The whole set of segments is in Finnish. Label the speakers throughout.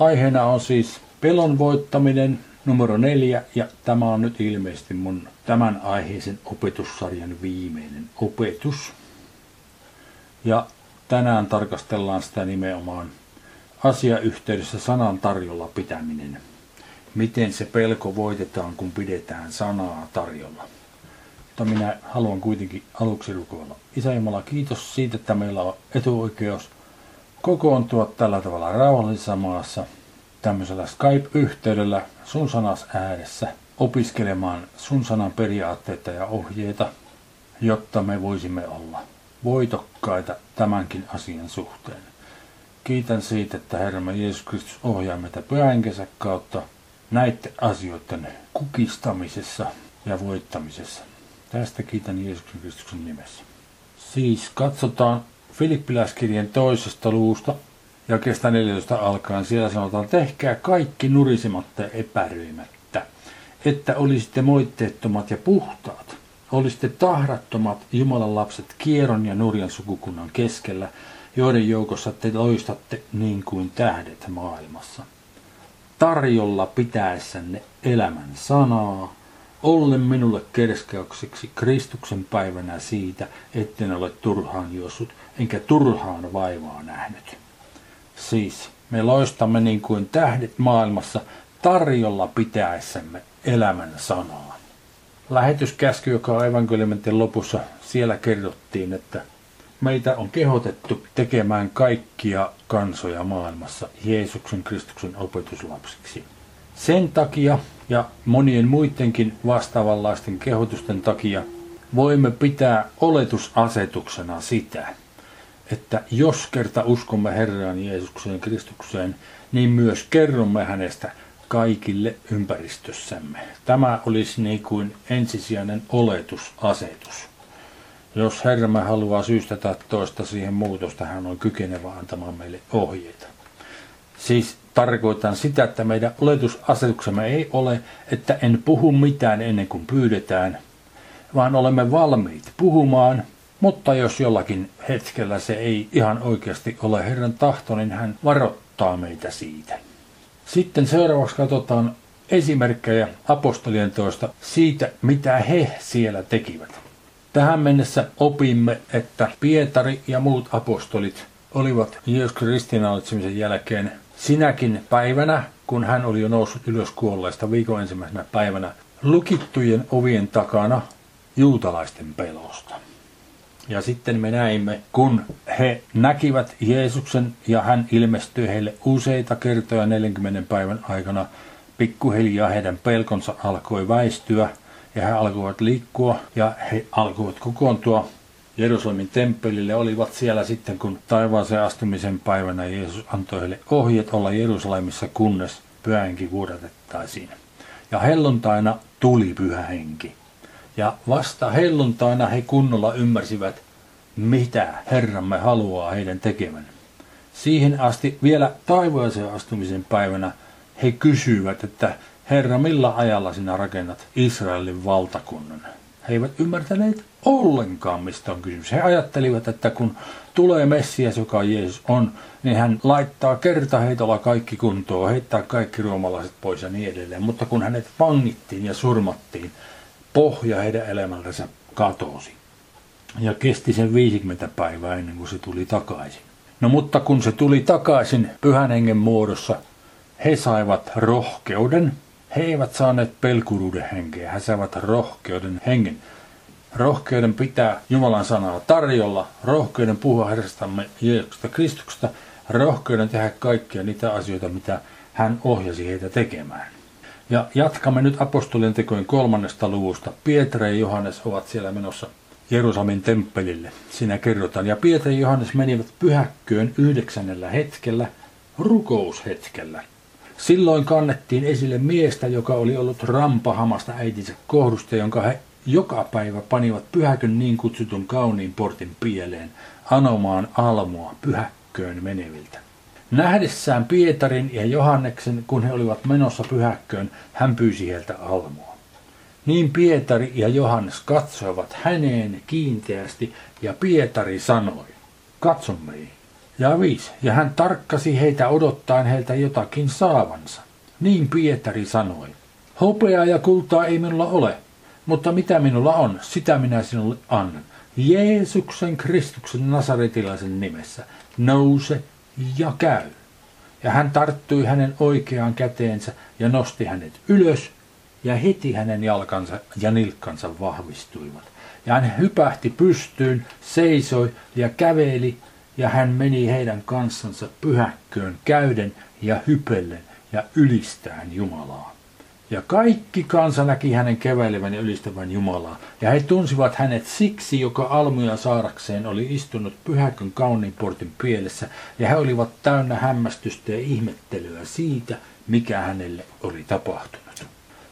Speaker 1: aiheena on siis pelon voittaminen numero neljä ja tämä on nyt ilmeisesti mun tämän aiheisen opetussarjan viimeinen opetus. Ja tänään tarkastellaan sitä nimenomaan asiayhteydessä sanan tarjolla pitäminen. Miten se pelko voitetaan, kun pidetään sanaa tarjolla. Mutta minä haluan kuitenkin aluksi rukoilla. Isä Jumala, kiitos siitä, että meillä on etuoikeus kokoontua tällä tavalla rauhallisessa maassa tämmöisellä Skype-yhteydellä sun sanas ääressä opiskelemaan sun sanan periaatteita ja ohjeita, jotta me voisimme olla voitokkaita tämänkin asian suhteen. Kiitän siitä, että Herramme Jeesus Kristus ohjaa meitä pyhänkensä kautta näiden asioiden kukistamisessa ja voittamisessa. Tästä kiitän Jeesuksen Kristuksen nimessä. Siis katsotaan Filippiläiskirjan toisesta luusta ja kestä 14 alkaen. Siellä sanotaan, tehkää kaikki nurisematta ja epäröimättä, että olisitte moitteettomat ja puhtaat. Olisitte tahrattomat Jumalan lapset kierron ja nurjan sukukunnan keskellä, joiden joukossa te loistatte niin kuin tähdet maailmassa. Tarjolla pitäessänne elämän sanaa, ollen minulle kerskeykseksi Kristuksen päivänä siitä, etten ole turhaan juossut, enkä turhaan vaivaa nähnyt. Siis me loistamme niin kuin tähdet maailmassa tarjolla pitäessämme elämän sanaa. Lähetyskäsky, joka on evankeliumentin lopussa, siellä kerrottiin, että meitä on kehotettu tekemään kaikkia kansoja maailmassa Jeesuksen Kristuksen opetuslapsiksi. Sen takia ja monien muidenkin vastaavanlaisten kehotusten takia voimme pitää oletusasetuksena sitä, että jos kerta uskomme Herraan Jeesukseen Kristukseen, niin myös kerromme hänestä kaikille ympäristössämme. Tämä olisi niin kuin ensisijainen oletusasetus. Jos Herramme haluaa syystä tai toista siihen muutosta, hän on kykenevä antamaan meille ohjeita. Siis tarkoitan sitä, että meidän oletusasetuksemme ei ole, että en puhu mitään ennen kuin pyydetään, vaan olemme valmiit puhumaan, mutta jos jollakin hetkellä se ei ihan oikeasti ole Herran tahto, niin hän varoittaa meitä siitä. Sitten seuraavaksi katsotaan esimerkkejä apostolien toista siitä, mitä he siellä tekivät. Tähän mennessä opimme, että Pietari ja muut apostolit olivat Jeesus ristiinnaulitsemisen jälkeen sinäkin päivänä, kun hän oli jo noussut ylös kuolleista viikon ensimmäisenä päivänä, lukittujen ovien takana juutalaisten pelosta. Ja sitten me näimme, kun he näkivät Jeesuksen ja hän ilmestyi heille useita kertoja 40 päivän aikana, pikkuhiljaa heidän pelkonsa alkoi väistyä ja he alkoivat liikkua ja he alkoivat kokoontua Jerusalemin temppelille olivat siellä sitten, kun taivaaseen astumisen päivänä Jeesus antoi heille ohjeet olla Jerusalemissa, kunnes pyhänkin vuodatettaisiin. Ja helluntaina tuli pyhä henki. Ja vasta helluntaina he kunnolla ymmärsivät, mitä Herramme haluaa heidän tekemään. Siihen asti vielä taivaaseen astumisen päivänä he kysyivät, että Herra, millä ajalla sinä rakennat Israelin valtakunnan? He eivät ymmärtäneet ollenkaan, mistä on kysymys. He ajattelivat, että kun tulee Messias, joka Jeesus on, niin hän laittaa kertaheitolla kaikki kuntoon, heittää kaikki roomalaiset pois ja niin edelleen. Mutta kun hänet vangittiin ja surmattiin, pohja heidän elämältänsä katosi. Ja kesti sen 50 päivää ennen kuin se tuli takaisin. No mutta kun se tuli takaisin pyhän hengen muodossa, he saivat rohkeuden. He eivät saaneet pelkuruuden henkeä, he saivat rohkeuden hengen. Rohkeuden pitää Jumalan sanaa tarjolla, rohkeuden puhua Herrastamme Jeesuksesta Kristuksesta, rohkeuden tehdä kaikkia niitä asioita, mitä hän ohjasi heitä tekemään. Ja jatkamme nyt apostolien tekojen kolmannesta luvusta. Pietari ja Johannes ovat siellä menossa Jerusalemin temppelille. Siinä kerrotaan. Ja Pietari ja Johannes menivät pyhäkköön yhdeksännellä hetkellä, rukoushetkellä. Silloin kannettiin esille miestä, joka oli ollut rampahamasta äitinsä kohdusta, jonka he joka päivä panivat pyhäkön niin kutsutun kauniin portin pieleen, anomaan almoa pyhäkköön meneviltä. Nähdessään Pietarin ja Johanneksen, kun he olivat menossa pyhäkköön, hän pyysi heiltä almoa. Niin Pietari ja Johannes katsoivat häneen kiinteästi ja Pietari sanoi, katso meihin. Ja viisi. Ja hän tarkkasi heitä odottaen heiltä jotakin saavansa. Niin Pietari sanoi. Hopeaa ja kultaa ei minulla ole, mutta mitä minulla on, sitä minä sinulle annan. Jeesuksen Kristuksen Nasaretilaisen nimessä, nouse ja käy. Ja hän tarttui hänen oikeaan käteensä ja nosti hänet ylös, ja heti hänen jalkansa ja nilkkansa vahvistuivat. Ja hän hypähti pystyyn, seisoi ja käveli, ja hän meni heidän kanssansa pyhäkköön käyden ja hypellen ja ylistäen Jumalaa. Ja kaikki kansa näki hänen kävelevän ja ylistävän Jumalaa, ja he tunsivat hänet siksi, joka almuja saarakseen oli istunut pyhäkön kauniin portin pielessä, ja he olivat täynnä hämmästystä ja ihmettelyä siitä, mikä hänelle oli tapahtunut.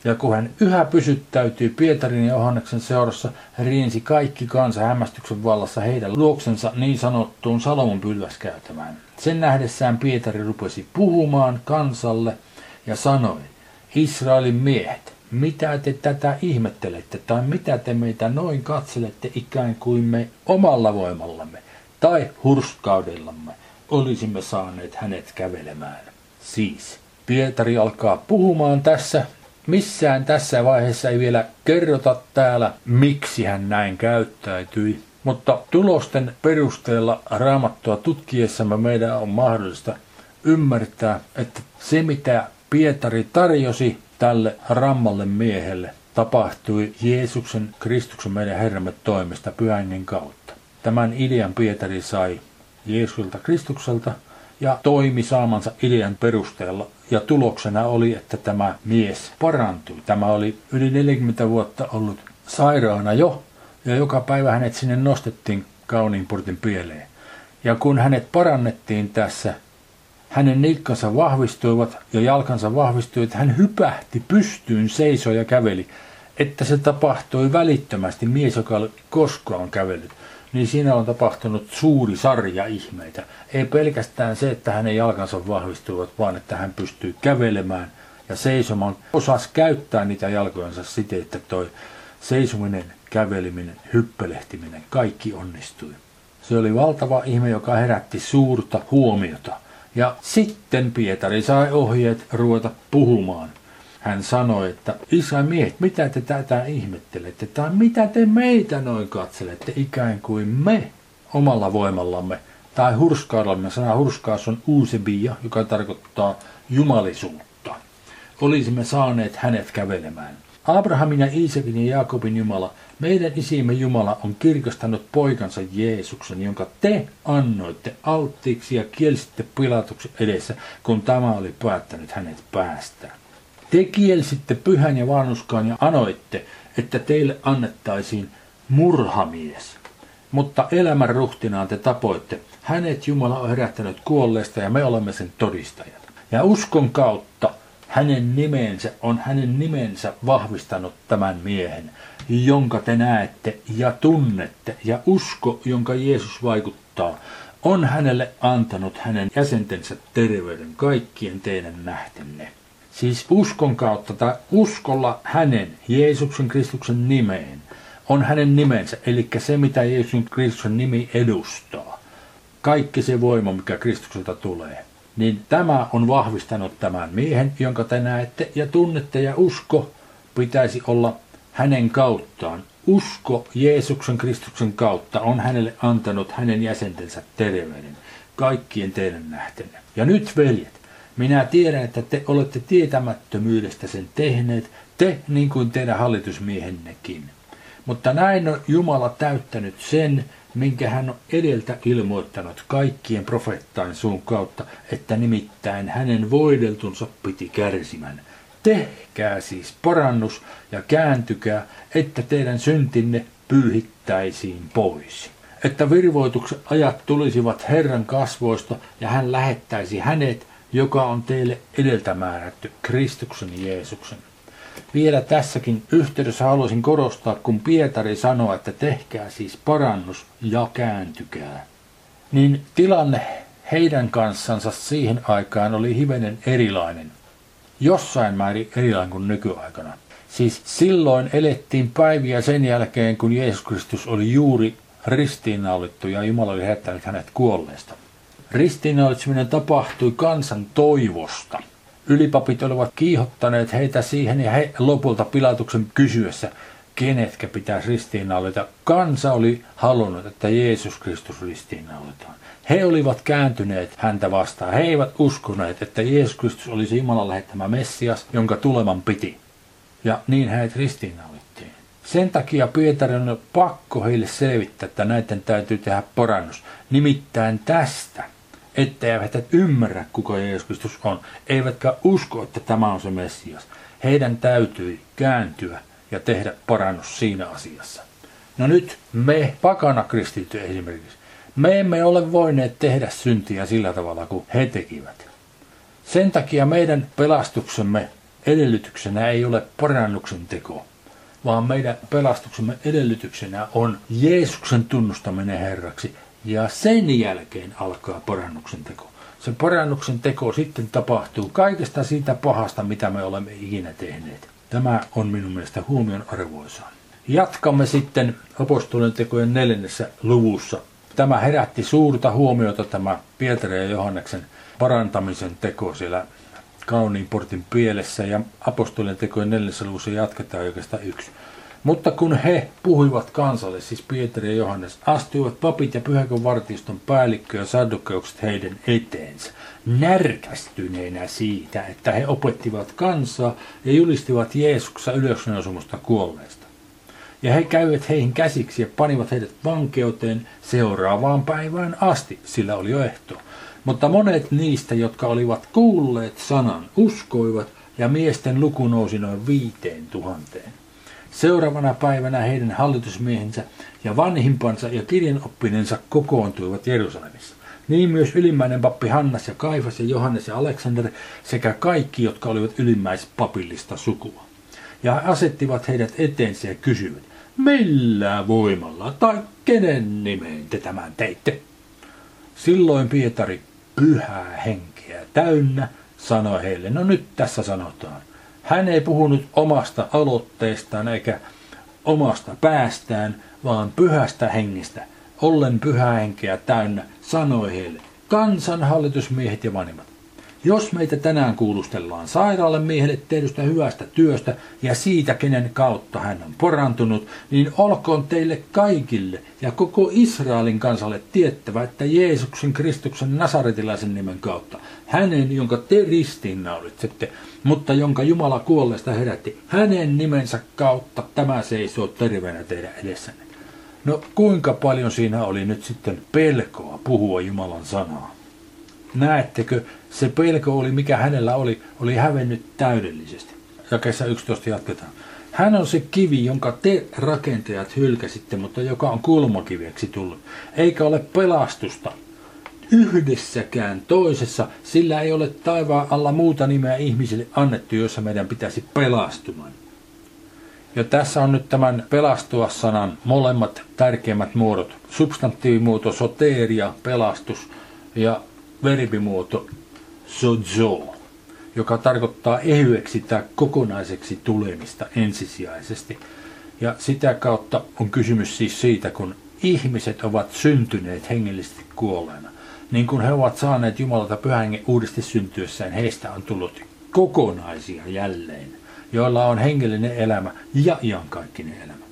Speaker 1: Ja kun hän yhä pysyttäytyi Pietarin ja Johanneksen seurassa, riensi kaikki kansa hämmästyksen vallassa heidän luoksensa niin sanottuun Salomon pylväskäytävään. Sen nähdessään Pietari rupesi puhumaan kansalle ja sanoi, Israelin miehet, mitä te tätä ihmettelette tai mitä te meitä noin katselette ikään kuin me omalla voimallamme tai hurskaudellamme olisimme saaneet hänet kävelemään. Siis, Pietari alkaa puhumaan tässä. Missään tässä vaiheessa ei vielä kerrota täällä, miksi hän näin käyttäytyi. Mutta tulosten perusteella raamattua tutkiessamme meidän on mahdollista ymmärtää, että se mitä Pietari tarjosi tälle rammalle miehelle tapahtui Jeesuksen Kristuksen meidän Herramme toimesta pyhängen kautta. Tämän idean Pietari sai Jeesukselta Kristukselta ja toimi saamansa idean perusteella. Ja tuloksena oli, että tämä mies parantui. Tämä oli yli 40 vuotta ollut sairaana jo, ja joka päivä hänet sinne nostettiin kauniin portin pieleen. Ja kun hänet parannettiin tässä, hänen nilkkansa vahvistuivat ja jalkansa vahvistuivat. Hän hypähti pystyyn, seisoi ja käveli. Että se tapahtui välittömästi, mies, joka oli koskaan kävellyt, niin siinä on tapahtunut suuri sarja ihmeitä. Ei pelkästään se, että hänen jalkansa vahvistuivat, vaan että hän pystyy kävelemään ja seisomaan. Osas käyttää niitä jalkojansa siten, että toi seisominen, käveliminen, hyppelehtiminen, kaikki onnistui. Se oli valtava ihme, joka herätti suurta huomiota – ja sitten Pietari sai ohjeet ruveta puhumaan. Hän sanoi, että Israel miehet, mitä te tätä ihmettelette, tai mitä te meitä noin katselette, ikään kuin me omalla voimallamme, tai hurskaudellamme, sana hurskaus on uusebia, joka tarkoittaa jumalisuutta. Olisimme saaneet hänet kävelemään. Abrahamin ja Iisakin ja Jaakobin Jumala, meidän isimme Jumala on kirkastanut poikansa Jeesuksen, jonka te annoitte alttiiksi ja kielsitte Pilatuksen edessä, kun tämä oli päättänyt hänet päästää. Te kielsitte pyhän ja vanhuskaan ja anoitte, että teille annettaisiin murhamies. Mutta elämän ruhtinaan te tapoitte. Hänet Jumala on herättänyt kuolleesta ja me olemme sen todistajat. Ja uskon kautta hänen nimensä on hänen nimensä vahvistanut tämän miehen, jonka te näette ja tunnette, ja usko, jonka Jeesus vaikuttaa, on hänelle antanut hänen jäsentensä terveyden kaikkien teidän nähtenne. Siis uskon kautta tai uskolla hänen, Jeesuksen Kristuksen nimeen, on hänen nimensä, eli se mitä Jeesuksen Kristuksen nimi edustaa. Kaikki se voima, mikä Kristukselta tulee niin tämä on vahvistanut tämän miehen, jonka te näette ja tunnette, ja usko pitäisi olla hänen kauttaan. Usko Jeesuksen Kristuksen kautta on hänelle antanut hänen jäsentensä terveyden, kaikkien teidän nähtenne. Ja nyt, veljet, minä tiedän, että te olette tietämättömyydestä sen tehneet, te niin kuin teidän hallitusmiehennekin. Mutta näin on Jumala täyttänyt sen, minkä hän on edeltä ilmoittanut kaikkien profeettain suun kautta, että nimittäin hänen voideltunsa piti kärsimän. Tehkää siis parannus ja kääntykää, että teidän syntinne pyyhittäisiin pois. Että virvoituksen ajat tulisivat Herran kasvoista ja hän lähettäisi hänet, joka on teille edeltä määrätty, Kristuksen Jeesuksen. Vielä tässäkin yhteydessä haluaisin korostaa, kun Pietari sanoi, että tehkää siis parannus ja kääntykää. Niin tilanne heidän kanssansa siihen aikaan oli hivenen erilainen. Jossain määrin erilainen kuin nykyaikana. Siis silloin elettiin päiviä sen jälkeen, kun Jeesus Kristus oli juuri ristiinnaulittu ja Jumala oli herättänyt hänet kuolleesta. Ristiinnaulitseminen tapahtui kansan toivosta. Ylipapit olivat kiihottaneet heitä siihen ja he lopulta Pilatuksen kysyessä, kenetkä pitäisi ristiinnaulita. Kansa oli halunnut, että Jeesus Kristus ristiinnaulitaan. He olivat kääntyneet häntä vastaan. He eivät uskoneet, että Jeesus Kristus olisi Jumalan lähettämä Messias, jonka tuleman piti. Ja niin heidät ristiinnaulittiin. Sen takia Pietari on pakko heille selvittää, että näiden täytyy tehdä parannus. Nimittäin tästä, että eivät ymmärrä, kuka Jeesus on, eivätkä usko, että tämä on se Messias. Heidän täytyy kääntyä ja tehdä parannus siinä asiassa. No nyt me pakana kristitty esimerkiksi, me emme ole voineet tehdä syntiä sillä tavalla kuin he tekivät. Sen takia meidän pelastuksemme edellytyksenä ei ole parannuksen teko, vaan meidän pelastuksemme edellytyksenä on Jeesuksen tunnustaminen Herraksi ja sen jälkeen alkaa parannuksen teko. Se parannuksen teko sitten tapahtuu kaikesta siitä pahasta, mitä me olemme ikinä tehneet. Tämä on minun mielestä huomion arvoisaa. Jatkamme sitten apostolien tekojen neljännessä luvussa. Tämä herätti suurta huomiota tämä Pietari ja Johanneksen parantamisen teko siellä kauniin portin pielessä ja apostolien tekojen neljännessä luvussa jatketaan oikeastaan yksi. Mutta kun he puhuivat kansalle, siis Pietari ja Johannes, astuivat papit ja pyhäkön vartioston päällikkö ja saddukeukset heidän eteensä, närkästyneenä siitä, että he opettivat kansaa ja julistivat Jeesuksessa ylösnousumusta kuolleista. Ja he käyvät heihin käsiksi ja panivat heidät vankeuteen seuraavaan päivään asti, sillä oli jo ehto. Mutta monet niistä, jotka olivat kuulleet sanan, uskoivat ja miesten luku nousi noin viiteen tuhanteen. Seuraavana päivänä heidän hallitusmiehensä ja vanhimpansa ja kirjanoppinensa kokoontuivat Jerusalemissa. Niin myös ylimmäinen pappi Hannas ja Kaifas ja Johannes ja Aleksander sekä kaikki, jotka olivat ylimmäispapillista sukua. Ja he asettivat heidät eteensä ja kysyivät, millä voimalla tai kenen nimeen te tämän teitte? Silloin Pietari, pyhää henkeä täynnä, sanoi heille, no nyt tässä sanotaan, hän ei puhunut omasta aloitteestaan eikä omasta päästään, vaan pyhästä hengestä. Ollen pyhää henkeä täynnä sanoi heille, kansanhallitusmiehet ja vanhimmat. Jos meitä tänään kuulustellaan sairaalle miehelle tehdystä hyvästä työstä ja siitä, kenen kautta hän on porantunut, niin olkoon teille kaikille ja koko Israelin kansalle tiettävä, että Jeesuksen Kristuksen Nasaretilaisen nimen kautta, hänen, jonka te ristiinnaulitsette, mutta jonka Jumala kuolleesta herätti, hänen nimensä kautta tämä seisoo terveenä teidän edessänne. No kuinka paljon siinä oli nyt sitten pelkoa puhua Jumalan sanaa? Näettekö, se pelko oli, mikä hänellä oli, oli hävennyt täydellisesti. Ja kesä 11 jatketaan. Hän on se kivi, jonka te rakentajat hylkäsitte, mutta joka on kulmakiveksi tullut. Eikä ole pelastusta yhdessäkään toisessa, sillä ei ole taivaan alla muuta nimeä ihmisille annettu, jossa meidän pitäisi pelastumaan. Ja tässä on nyt tämän pelastua-sanan molemmat tärkeimmät muodot. Substantiivimuoto soteria, pelastus, ja verbimuoto sozo, joka tarkoittaa ehyeksi tai kokonaiseksi tulemista ensisijaisesti. Ja sitä kautta on kysymys siis siitä, kun ihmiset ovat syntyneet hengellisesti kuolleena. Niin kuin he ovat saaneet Jumalalta pyhän uudesti syntyessään, heistä on tullut kokonaisia jälleen, joilla on hengellinen elämä ja iankaikkinen elämä.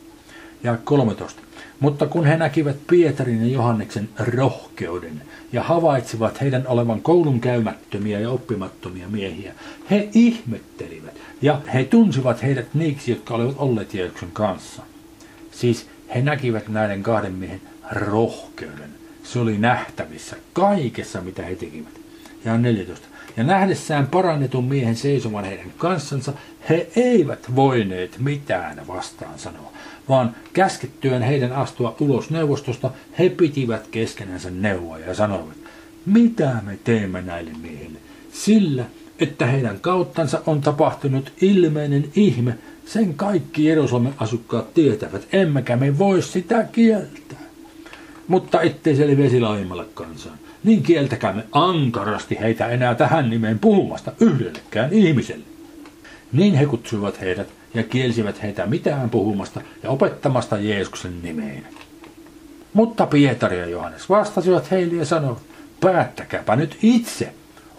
Speaker 1: Ja 13. Mutta kun he näkivät Pietarin ja Johanneksen rohkeuden ja havaitsivat heidän olevan koulun käymättömiä ja oppimattomia miehiä, he ihmettelivät ja he tunsivat heidät niiksi, jotka olivat olleet Jeesuksen kanssa. Siis he näkivät näiden kahden miehen rohkeuden. Se oli nähtävissä kaikessa, mitä he tekivät. Ja 14. Ja nähdessään parannetun miehen seisoman heidän kanssansa, he eivät voineet mitään vastaan sanoa, vaan käskettyen heidän astua ulos neuvostosta, he pitivät keskenänsä neuvoa ja sanoivat, mitä me teemme näille miehille? Sillä, että heidän kauttansa on tapahtunut ilmeinen ihme, sen kaikki Jerusalemin asukkaat tietävät, emmekä me voi sitä kieltää. Mutta ettei se leviäisi laajemmalle kansaan, niin kieltäkäämme ankarasti heitä enää tähän nimeen puhumasta yhdellekään ihmiselle. Niin he kutsuivat heidät ja kielsivät heitä mitään puhumasta ja opettamasta Jeesuksen nimeen. Mutta Pietari ja Johannes vastasivat heille ja sanoivat, päättäkääpä nyt itse,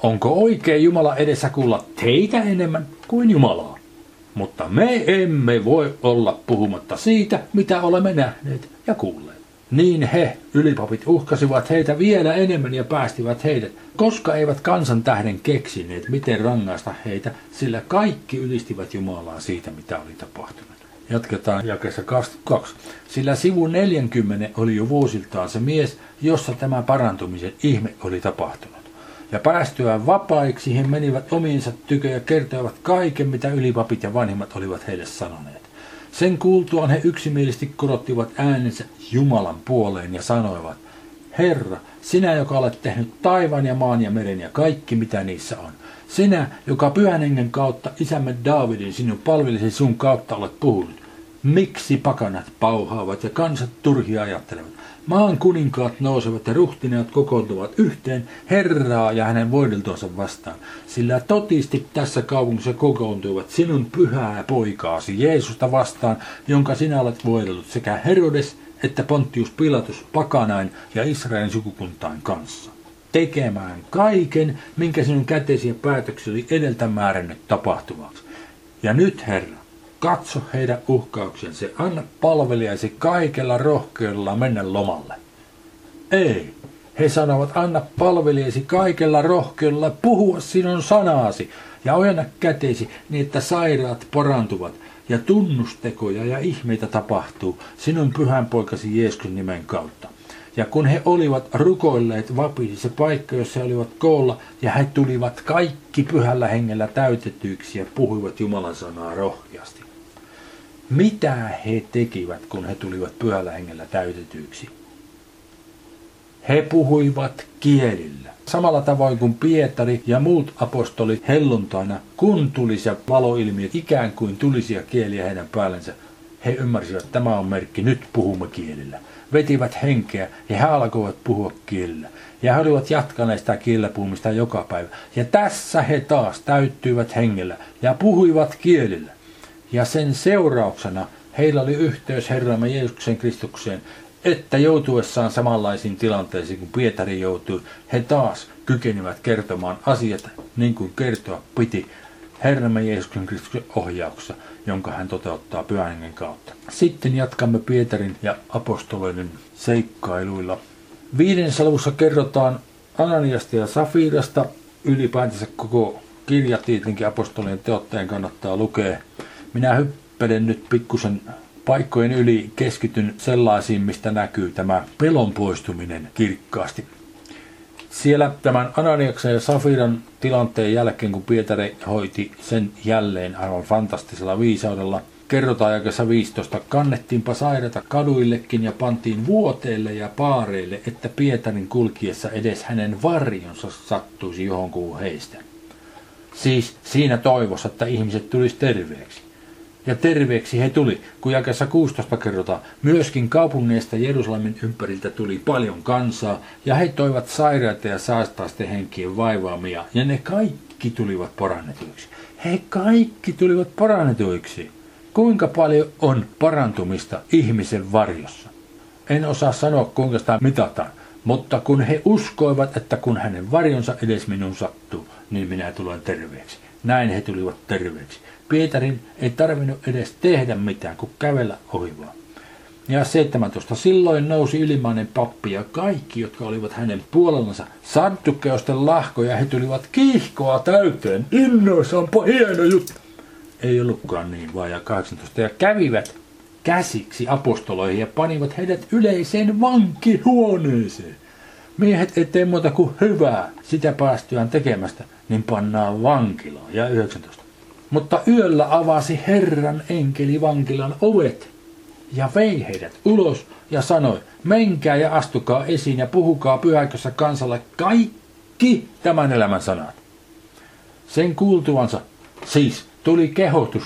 Speaker 1: onko oikein Jumala edessä kuulla teitä enemmän kuin Jumalaa. Mutta me emme voi olla puhumatta siitä, mitä olemme nähneet ja kuulleet. Niin he, ylipapit, uhkasivat heitä vielä enemmän ja päästivät heidät, koska eivät kansan tähden keksineet, miten rangaista heitä, sillä kaikki ylistivät Jumalaa siitä, mitä oli tapahtunut. Jatketaan jakessa 22. Sillä sivu 40 oli jo vuosiltaan se mies, jossa tämä parantumisen ihme oli tapahtunut. Ja päästyään vapaiksi he menivät omiinsa tykö ja kertoivat kaiken, mitä ylipapit ja vanhimmat olivat heille sanoneet. Sen kuultuaan he yksimielisesti korottivat äänensä Jumalan puoleen ja sanoivat, Herra, sinä, joka olet tehnyt taivaan ja maan ja meren ja kaikki, mitä niissä on. Sinä, joka pyhän hengen kautta isämme Daavidin sinun palvelisi sun kautta olet puhunut. Miksi pakanat pauhaavat ja kansat turhia ajattelevat? Maan kuninkaat nousevat ja ruhtineet kokoontuvat yhteen Herraa ja hänen voideltuansa vastaan, sillä totisti tässä kaupungissa kokoontuivat sinun pyhää poikaasi Jeesusta vastaan, jonka sinä olet voidellut sekä Herodes että Pontius Pilatus pakanain ja Israelin sukukuntain kanssa tekemään kaiken, minkä sinun kätesi ja päätöksi oli edeltä määrännyt tapahtuvaksi. Ja nyt, Herra, Katso heidän uhkauksensa, anna palvelijasi kaikella rohkeudella mennä lomalle. Ei, he sanovat, anna palvelijasi kaikella rohkeudella puhua sinun sanaasi ja ojenna käteesi niin, että sairaat parantuvat ja tunnustekoja ja ihmeitä tapahtuu sinun pyhän poikasi Jeesuksen nimen kautta. Ja kun he olivat rukoilleet vapisi se paikka, jossa he olivat koolla, ja he tulivat kaikki pyhällä hengellä täytetyiksi ja puhuivat Jumalan sanaa rohkeasti. Mitä he tekivät, kun he tulivat pyhällä hengellä täytetyiksi? He puhuivat kielillä. Samalla tavoin kuin Pietari ja muut apostolit helluntaina, kun tulisi valoilmiöt ikään kuin tulisia kieliä heidän päällensä, he ymmärsivät, että tämä on merkki, nyt puhumme kielillä. Vetivät henkeä ja he alkoivat puhua kielillä. Ja he olivat jatkaneet sitä kielellä puhumista joka päivä. Ja tässä he taas täyttyivät hengellä ja puhuivat kielillä. Ja sen seurauksena heillä oli yhteys Herramme Jeesuksen Kristukseen, että joutuessaan samanlaisiin tilanteisiin kuin Pietari joutui, he taas kykenivät kertomaan asiat niin kuin kertoa piti Herramme Jeesuksen Kristuksen ohjauksessa, jonka hän toteuttaa pyhän kautta. Sitten jatkamme Pietarin ja apostoloiden seikkailuilla. Viidennessä luvussa kerrotaan Ananiasta ja Safirasta. Ylipäätänsä koko kirja tietenkin apostolien teotteen kannattaa lukea. Minä hyppelen nyt pikkusen paikkojen yli, keskityn sellaisiin, mistä näkyy tämä pelon poistuminen kirkkaasti. Siellä tämän Ananiaksen ja Safiran tilanteen jälkeen, kun Pietari hoiti sen jälleen aivan fantastisella viisaudella, kerrotaan jakessa 15, kannettiinpa sairaita kaduillekin ja pantiin vuoteille ja paareille, että Pietarin kulkiessa edes hänen varjonsa sattuisi johonkuun heistä. Siis siinä toivossa, että ihmiset tulisi terveeksi ja terveeksi he tuli, kun jakessa 16 kerrotaan. Myöskin kaupungeista Jerusalemin ympäriltä tuli paljon kansaa, ja he toivat sairaita ja saastaisten henkien vaivaamia, ja ne kaikki tulivat parannetuiksi. He kaikki tulivat parannetuiksi. Kuinka paljon on parantumista ihmisen varjossa? En osaa sanoa, kuinka sitä mitataan, mutta kun he uskoivat, että kun hänen varjonsa edes minun sattuu, niin minä tulen terveeksi. Näin he tulivat terveeksi. Pietarin ei tarvinnut edes tehdä mitään, kuin kävellä ohi vaan. Ja 17. Silloin nousi ylimainen pappi ja kaikki, jotka olivat hänen puolellansa, saddukkeusten lahkoja, he tulivat kiihkoa täyteen. onpa hieno juttu. Ei ollutkaan niin, vaan ja 18. Ja kävivät käsiksi apostoloihin ja panivat heidät yleiseen vankihuoneeseen. Miehet ei tee muuta kuin hyvää sitä päästyään tekemästä, niin pannaan vankilaan. Ja 19. Mutta yöllä avasi Herran enkeli vankilan ovet ja vei heidät ulos ja sanoi, menkää ja astukaa esiin ja puhukaa pyhäkössä kansalle kaikki tämän elämän sanat. Sen kuultuansa siis tuli kehotus,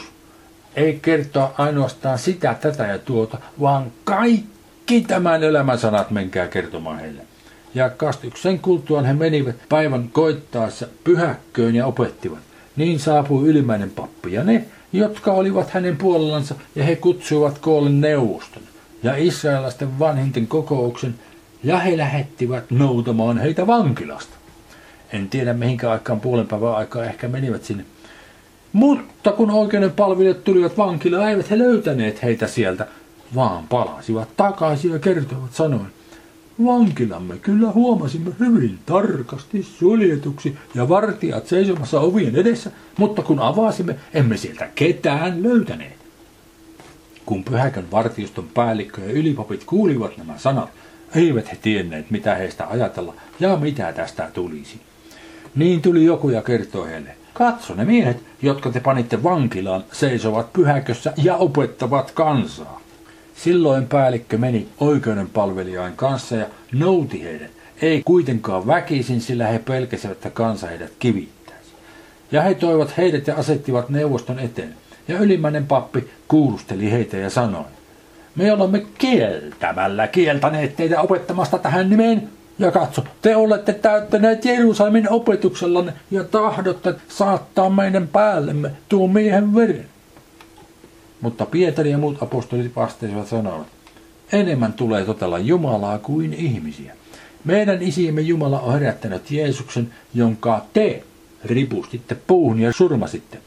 Speaker 1: ei kertoa ainoastaan sitä, tätä ja tuota, vaan kaikki tämän elämän sanat menkää kertomaan heille. Ja kastuksen kuultuaan he menivät päivän koittaessa pyhäkköön ja opettivat. Niin saapui ylimmäinen pappi ja ne, jotka olivat hänen puolellansa, ja he kutsuivat koolle neuvoston ja israelaisten vanhinten kokouksen ja he lähettivät noutamaan heitä vankilasta. En tiedä mihinkä aikaan puolen päivän aikaa ehkä menivät sinne. Mutta kun oikeuden palvelijat tulivat vankilaan, eivät he löytäneet heitä sieltä, vaan palasivat takaisin ja kertovat sanoen, vankilamme kyllä huomasimme hyvin tarkasti suljetuksi ja vartijat seisomassa ovien edessä, mutta kun avasimme, emme sieltä ketään löytäneet. Kun pyhäkön vartioston päällikkö ja ylipapit kuulivat nämä sanat, eivät he tienneet, mitä heistä ajatella ja mitä tästä tulisi. Niin tuli joku ja kertoi heille, katso ne miehet, jotka te panitte vankilaan, seisovat pyhäkössä ja opettavat kansaa. Silloin päällikkö meni oikeudenpalvelijain kanssa ja nouti heidät. Ei kuitenkaan väkisin, sillä he pelkäsivät, että kansa heidät kivittäisi. Ja he toivat heidät ja asettivat neuvoston eteen. Ja ylimmäinen pappi kuulusteli heitä ja sanoi, me olemme kieltämällä kieltäneet teitä opettamasta tähän nimeen. Ja katso, te olette täyttäneet Jerusalemin opetuksellanne ja tahdotte saattaa meidän päällemme tuon miehen veren. Mutta Pietari ja muut apostolit vastasivat sanoivat, enemmän tulee totella Jumalaa kuin ihmisiä. Meidän isiemme Jumala on herättänyt Jeesuksen, jonka te ripustitte puuhun ja surmasitte.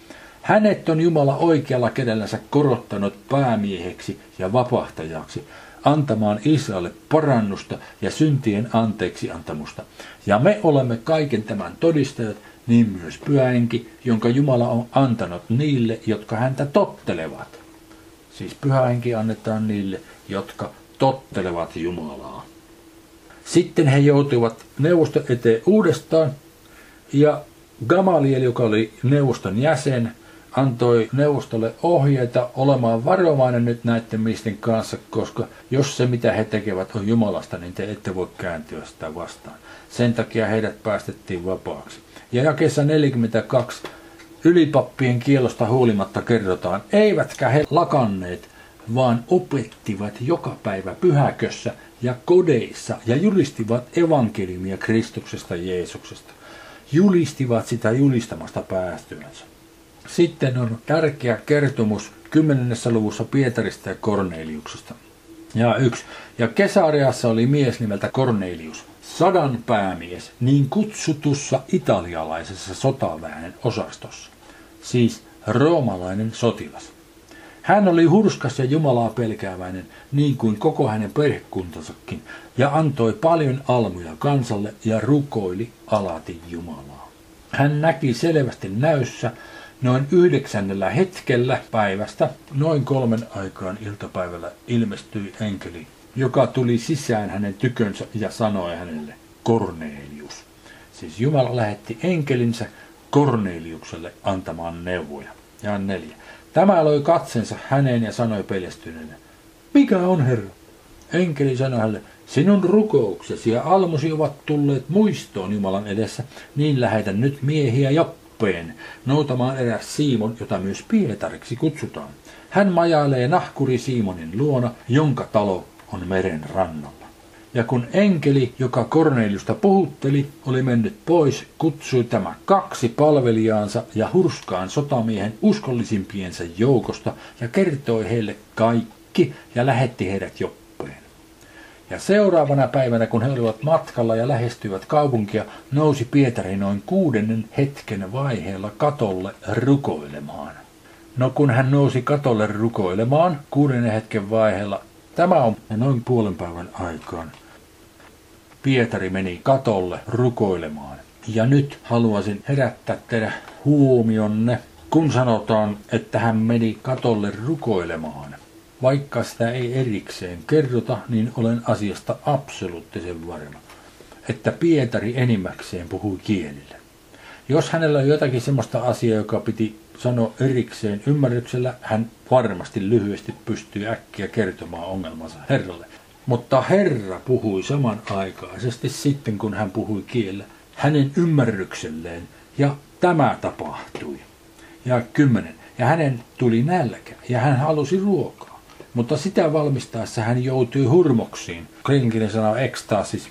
Speaker 1: Hänet on Jumala oikealla kädellänsä korottanut päämieheksi ja vapahtajaksi, antamaan Israelille parannusta ja syntien anteeksi antamusta. Ja me olemme kaiken tämän todistajat, niin myös pyhäenki, jonka Jumala on antanut niille, jotka häntä tottelevat. Siis pyhähenki annetaan niille, jotka tottelevat Jumalaa. Sitten he joutuivat neuvoston eteen uudestaan, ja Gamaliel, joka oli neuvoston jäsen, antoi neuvostolle ohjeita olemaan varovainen nyt näiden miesten kanssa, koska jos se mitä he tekevät on Jumalasta, niin te ette voi kääntyä sitä vastaan. Sen takia heidät päästettiin vapaaksi. Ja jakeessa 42 ylipappien kielosta huolimatta kerrotaan, eivätkä he lakanneet, vaan opettivat joka päivä pyhäkössä ja kodeissa ja julistivat evankeliumia Kristuksesta Jeesuksesta. Julistivat sitä julistamasta päästyänsä. Sitten on tärkeä kertomus 10. luvussa Pietarista ja Korneliuksesta. Ja yksi. Ja Kesariassa oli mies nimeltä Kornelius, sadan päämies, niin kutsutussa italialaisessa sotaväen osastossa. Siis roomalainen sotilas. Hän oli hurskas ja Jumalaa pelkääväinen, niin kuin koko hänen perhekuntansakin, ja antoi paljon almuja kansalle ja rukoili alati Jumalaa. Hän näki selvästi näyssä, Noin yhdeksännellä hetkellä päivästä, noin kolmen aikaan iltapäivällä, ilmestyi enkeli, joka tuli sisään hänen tykönsä ja sanoi hänelle, Kornelius. Siis Jumala lähetti enkelinsä Korneliukselle antamaan neuvoja. Ja neljä. Tämä loi katsensa häneen ja sanoi peljestyneenä, mikä on Herra? Enkeli sanoi hänelle, sinun rukouksesi ja almusi ovat tulleet muistoon Jumalan edessä, niin lähetä nyt miehiä Joppeen noutamaan eräs Siimon, jota myös Pietariksi kutsutaan. Hän majailee nahkuri Simonin luona, jonka talo on meren rannalla. Ja kun enkeli, joka Korneliusta puhutteli, oli mennyt pois, kutsui tämä kaksi palvelijaansa ja hurskaan sotamiehen uskollisimpiensa joukosta ja kertoi heille kaikki ja lähetti heidät Joppeen. Ja seuraavana päivänä, kun he olivat matkalla ja lähestyivät kaupunkia, nousi Pietari noin kuudennen hetken vaiheella katolle rukoilemaan. No kun hän nousi katolle rukoilemaan kuudennen hetken vaiheella, tämä on noin puolen päivän aikaan. Pietari meni katolle rukoilemaan. Ja nyt haluaisin herättää teidän huomionne, kun sanotaan, että hän meni katolle rukoilemaan. Vaikka sitä ei erikseen kerrota, niin olen asiasta absoluuttisen varma, että Pietari enimmäkseen puhui kielillä. Jos hänellä on jotakin sellaista asiaa, joka piti sanoa erikseen ymmärryksellä, hän varmasti lyhyesti pystyy äkkiä kertomaan ongelmansa Herralle. Mutta Herra puhui samanaikaisesti sitten, kun hän puhui kielellä, hänen ymmärrykselleen, ja tämä tapahtui. Ja kymmenen. Ja hänen tuli nälkä, ja hän halusi ruokaa. Mutta sitä valmistaessa hän joutui hurmoksiin. Klinkin sana ekstaasis,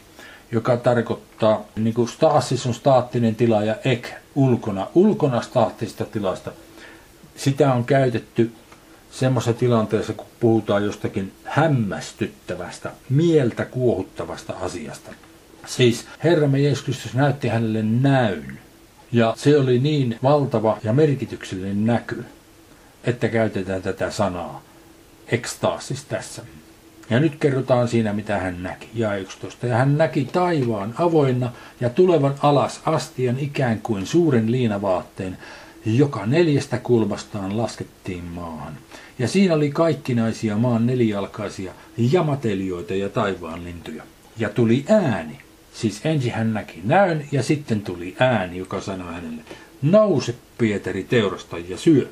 Speaker 1: joka tarkoittaa, niin kuin staasis on staattinen tila ja ek ulkona, ulkona staattisesta tilasta. Sitä on käytetty semmoisessa tilanteessa, kun puhutaan jostakin hämmästyttävästä, mieltä kuohuttavasta asiasta. Siis Herramme Jeesus Kristus näytti hänelle näyn. Ja se oli niin valtava ja merkityksellinen näky, että käytetään tätä sanaa ekstaasis tässä. Ja nyt kerrotaan siinä, mitä hän näki. Ja 11. Ja hän näki taivaan avoinna ja tulevan alas astian ikään kuin suuren liinavaatteen, joka neljästä kulmastaan laskettiin maahan. Ja siinä oli kaikkinaisia maan nelijalkaisia ja matelioita ja taivaan lintuja. Ja tuli ääni. Siis ensin hän näki näön ja sitten tuli ääni, joka sanoi hänelle, nouse Pietari teurasta ja syö.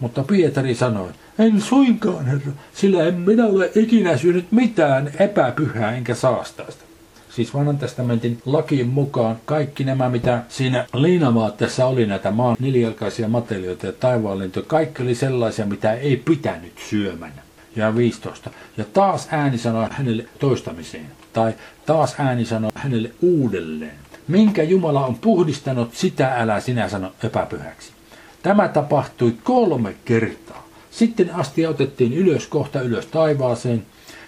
Speaker 1: Mutta Pietari sanoi, en suinkaan herra, sillä en minä ole ikinä syönyt mitään epäpyhää enkä saastaista. Siis vanhan testamentin lakien mukaan kaikki nämä, mitä siinä liinavaatteessa oli, näitä maan nelijalkaisia matelioita ja taivaanlintoja, kaikki oli sellaisia, mitä ei pitänyt syömän. Ja 15. Ja taas ääni sanoi hänelle toistamiseen. Tai taas ääni sanoi hänelle uudelleen. Minkä Jumala on puhdistanut, sitä älä sinä sano epäpyhäksi. Tämä tapahtui kolme kertaa. Sitten astia otettiin ylös kohta ylös taivaaseen,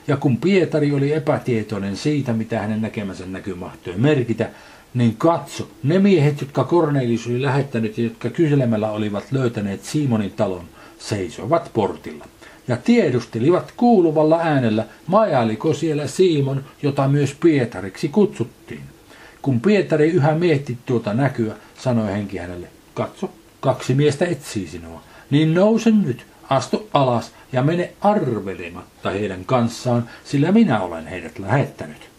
Speaker 1: ja kun Pietari oli epätietoinen siitä, mitä hänen näkemänsä näky mahtoi merkitä, niin katso, ne miehet, jotka Kornelius oli lähettänyt ja jotka kyselemällä olivat löytäneet Simonin talon, seisoivat portilla. Ja tiedustelivat kuuluvalla äänellä, majailiko siellä Simon, jota myös Pietariksi kutsuttiin. Kun Pietari yhä mietti tuota näkyä, sanoi henki hänelle, katso, kaksi miestä etsii sinua, niin nouse nyt, astu alas ja mene arvelematta heidän kanssaan, sillä minä olen heidät lähettänyt.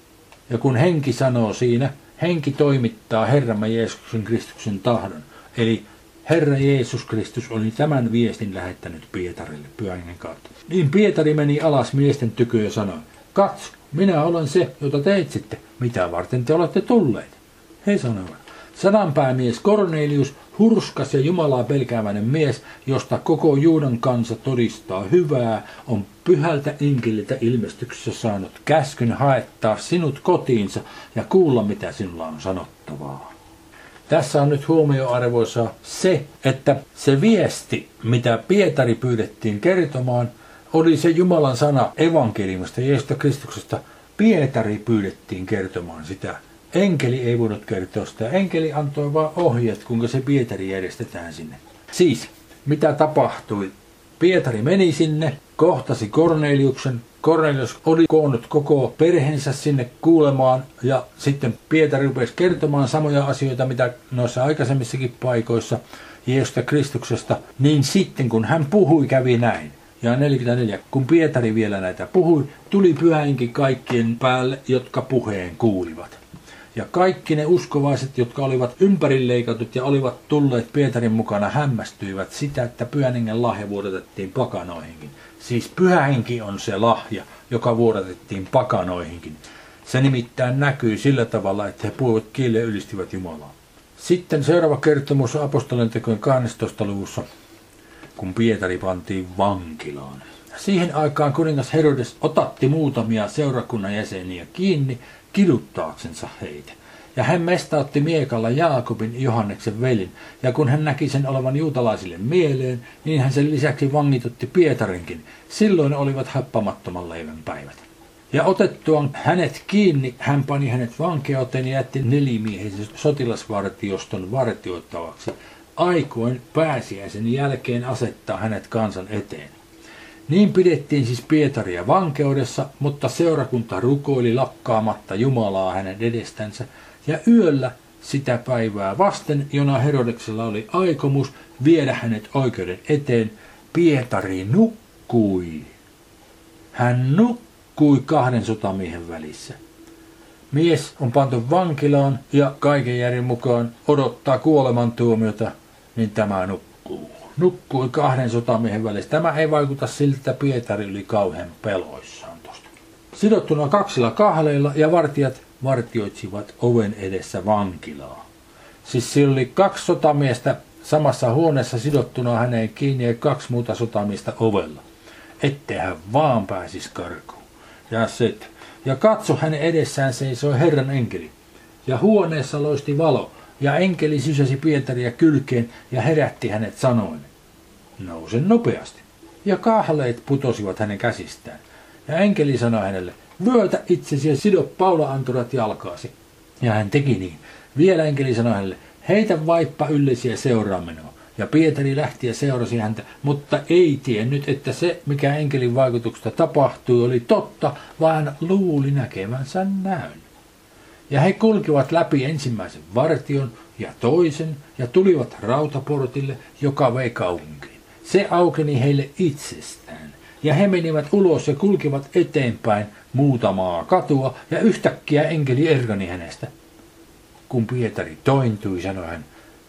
Speaker 1: Ja kun henki sanoo siinä, henki toimittaa Herramme Jeesuksen Kristuksen tahdon. Eli Herra Jeesus Kristus oli tämän viestin lähettänyt Pietarille pyhän kautta. Niin Pietari meni alas miesten tykö ja sanoi, katso, minä olen se, jota te etsitte. Mitä varten te olette tulleet? He sanoivat, sadanpäämies Kornelius Hurskas ja Jumalaa pelkääväinen mies, josta koko Juudan kansa todistaa hyvää, on pyhältä enkeliltä ilmestyksessä saanut käskyn haettaa sinut kotiinsa ja kuulla, mitä sinulla on sanottavaa. Tässä on nyt huomioarvoisa se, että se viesti, mitä Pietari pyydettiin kertomaan, oli se Jumalan sana evankeliumista Jeesusta Kristuksesta. Pietari pyydettiin kertomaan sitä Enkeli ei voinut kertoa sitä. Enkeli antoi vain ohjeet, kuinka se Pietari järjestetään sinne. Siis, mitä tapahtui? Pietari meni sinne, kohtasi Korneliuksen. Kornelius oli koonnut koko perheensä sinne kuulemaan ja sitten Pietari rupesi kertomaan samoja asioita, mitä noissa aikaisemmissakin paikoissa Jeesusta Kristuksesta. Niin sitten kun hän puhui, kävi näin. Ja 44. Kun Pietari vielä näitä puhui, tuli pyhäinkin kaikkien päälle, jotka puheen kuulivat. Ja kaikki ne uskovaiset, jotka olivat ympärileikatut ja olivat tulleet Pietarin mukana, hämmästyivät sitä, että pyhän lahja vuodatettiin pakanoihinkin. Siis pyhä henki on se lahja, joka vuodatettiin pakanoihinkin. Se nimittäin näkyy sillä tavalla, että he puhuvat kiille ja ylistivät Jumalaa. Sitten seuraava kertomus apostolien tekojen 12. luvussa, kun Pietari pantiin vankilaan. Siihen aikaan kuningas Herodes otatti muutamia seurakunnan jäseniä kiinni kiduttaaksensa heitä. Ja hän mestautti miekalla Jaakobin Johanneksen velin, ja kun hän näki sen olevan juutalaisille mieleen, niin hän sen lisäksi vangitutti Pietarinkin. Silloin olivat happamattoman leivän päivät. Ja otettuaan hänet kiinni, hän pani hänet vankeuteen ja jätti nelimiehisen sotilasvartioston vartioittavaksi, aikoin pääsiäisen jälkeen asettaa hänet kansan eteen. Niin pidettiin siis Pietaria vankeudessa, mutta seurakunta rukoili lakkaamatta Jumalaa hänen edestänsä, ja yöllä sitä päivää vasten, jona Herodeksella oli aikomus viedä hänet oikeuden eteen, Pietari nukkui. Hän nukkui kahden sotamiehen välissä. Mies on pantu vankilaan ja kaiken järjen mukaan odottaa kuolemantuomiota, niin tämä nukkuu nukkui kahden sotamiehen välissä. Tämä ei vaikuta siltä, että Pietari oli kauhean peloissaan tuosta. Sidottuna kaksilla kahleilla ja vartijat vartioitsivat oven edessä vankilaa. Siis sillä oli kaksi sotamiestä samassa huoneessa sidottuna häneen kiinni ja kaksi muuta sotamiestä ovella. Ettei hän vaan pääsisi karkuun. Ja sit. Ja katso hänen edessään seisoi Herran enkeli. Ja huoneessa loisti valo, ja enkeli sysäsi Pietaria kylkeen ja herätti hänet sanoen, nouse nopeasti. ja kahleet putosivat hänen käsistään. Ja enkeli sanoi hänelle, vyötä itsesi ja sido paula-anturat jalkaasi. Ja hän teki niin. Vielä enkeli sanoi hänelle, heitä vaippa yllesi ja seuraa minua. Ja Pietari lähti ja seurasi häntä, mutta ei tiennyt, että se, mikä enkelin vaikutuksesta tapahtui, oli totta, vaan luuli näkevänsä näyn. Ja he kulkivat läpi ensimmäisen vartion ja toisen ja tulivat rautaportille, joka vei kaupunkiin. Se aukeni heille itsestään. Ja he menivät ulos ja kulkivat eteenpäin muutamaa katua ja yhtäkkiä enkeli ergani hänestä. Kun Pietari tointui, sanoi hän,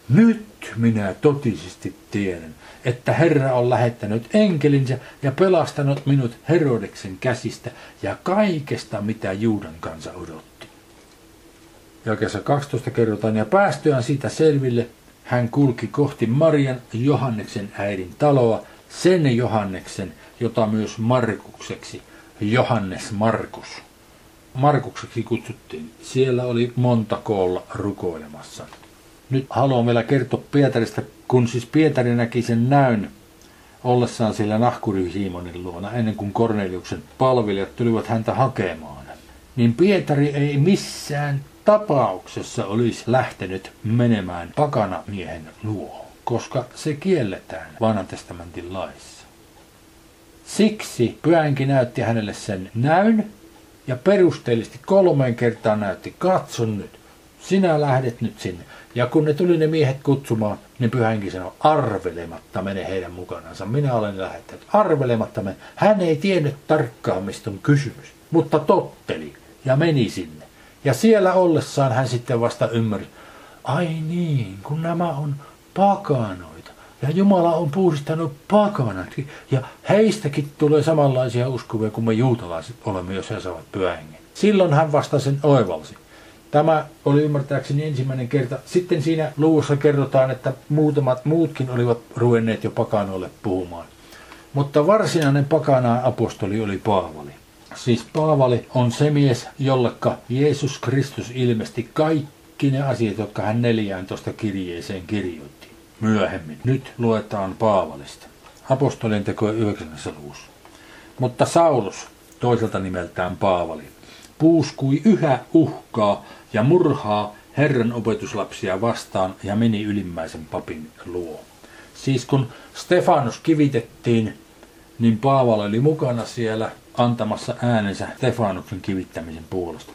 Speaker 1: nyt minä totisesti tiedän, että Herra on lähettänyt enkelinsä ja pelastanut minut Herodeksen käsistä ja kaikesta, mitä Juudan kansa odotti. Jakessa 12 kerrotaan, ja päästyään siitä selville, hän kulki kohti Marian Johanneksen äidin taloa, sen Johanneksen, jota myös Markukseksi, Johannes Markus. Markukseksi kutsuttiin. Siellä oli monta koolla rukoilemassa. Nyt haluan vielä kertoa Pietarista, kun siis Pietari näki sen näyn ollessaan siellä nahkuri Simonin luona, ennen kuin Korneliuksen palvelijat tulivat häntä hakemaan. Niin Pietari ei missään tapauksessa olisi lähtenyt menemään pakana miehen luo, koska se kielletään vanhan testamentin laissa. Siksi pyhänki näytti hänelle sen näyn ja perusteellisesti kolmeen kertaan näytti, katson nyt, sinä lähdet nyt sinne. Ja kun ne tuli ne miehet kutsumaan, niin pyhänkin sanoi, arvelematta mene heidän mukanansa. Minä olen lähettänyt, arvelematta mene. Hän ei tiennyt tarkkaan, mistä on kysymys, mutta totteli ja meni sinne. Ja siellä ollessaan hän sitten vasta ymmärsi, ai niin, kun nämä on pakanoita. Ja Jumala on puhdistanut pakanatkin. Ja heistäkin tulee samanlaisia uskovia kuin me juutalaiset olemme, jos he saavat pyhängen. Silloin hän vasta sen oivalsi. Tämä oli ymmärtääkseni ensimmäinen kerta. Sitten siinä luvussa kerrotaan, että muutamat muutkin olivat ruvenneet jo pakanoille puhumaan. Mutta varsinainen pakanaan apostoli oli Paavali. Siis Paavali on se mies, jollekka Jeesus Kristus ilmesti kaikki ne asiat, jotka hän 14 kirjeeseen kirjoitti. Myöhemmin. Nyt luetaan Paavalista. Apostolien teko 9. luvussa. Mutta Saulus, toiselta nimeltään Paavali, puuskui yhä uhkaa ja murhaa Herran opetuslapsia vastaan ja meni ylimmäisen papin luo. Siis kun Stefanus kivitettiin, niin Paavali oli mukana siellä antamassa äänensä Stefanuksen kivittämisen puolesta.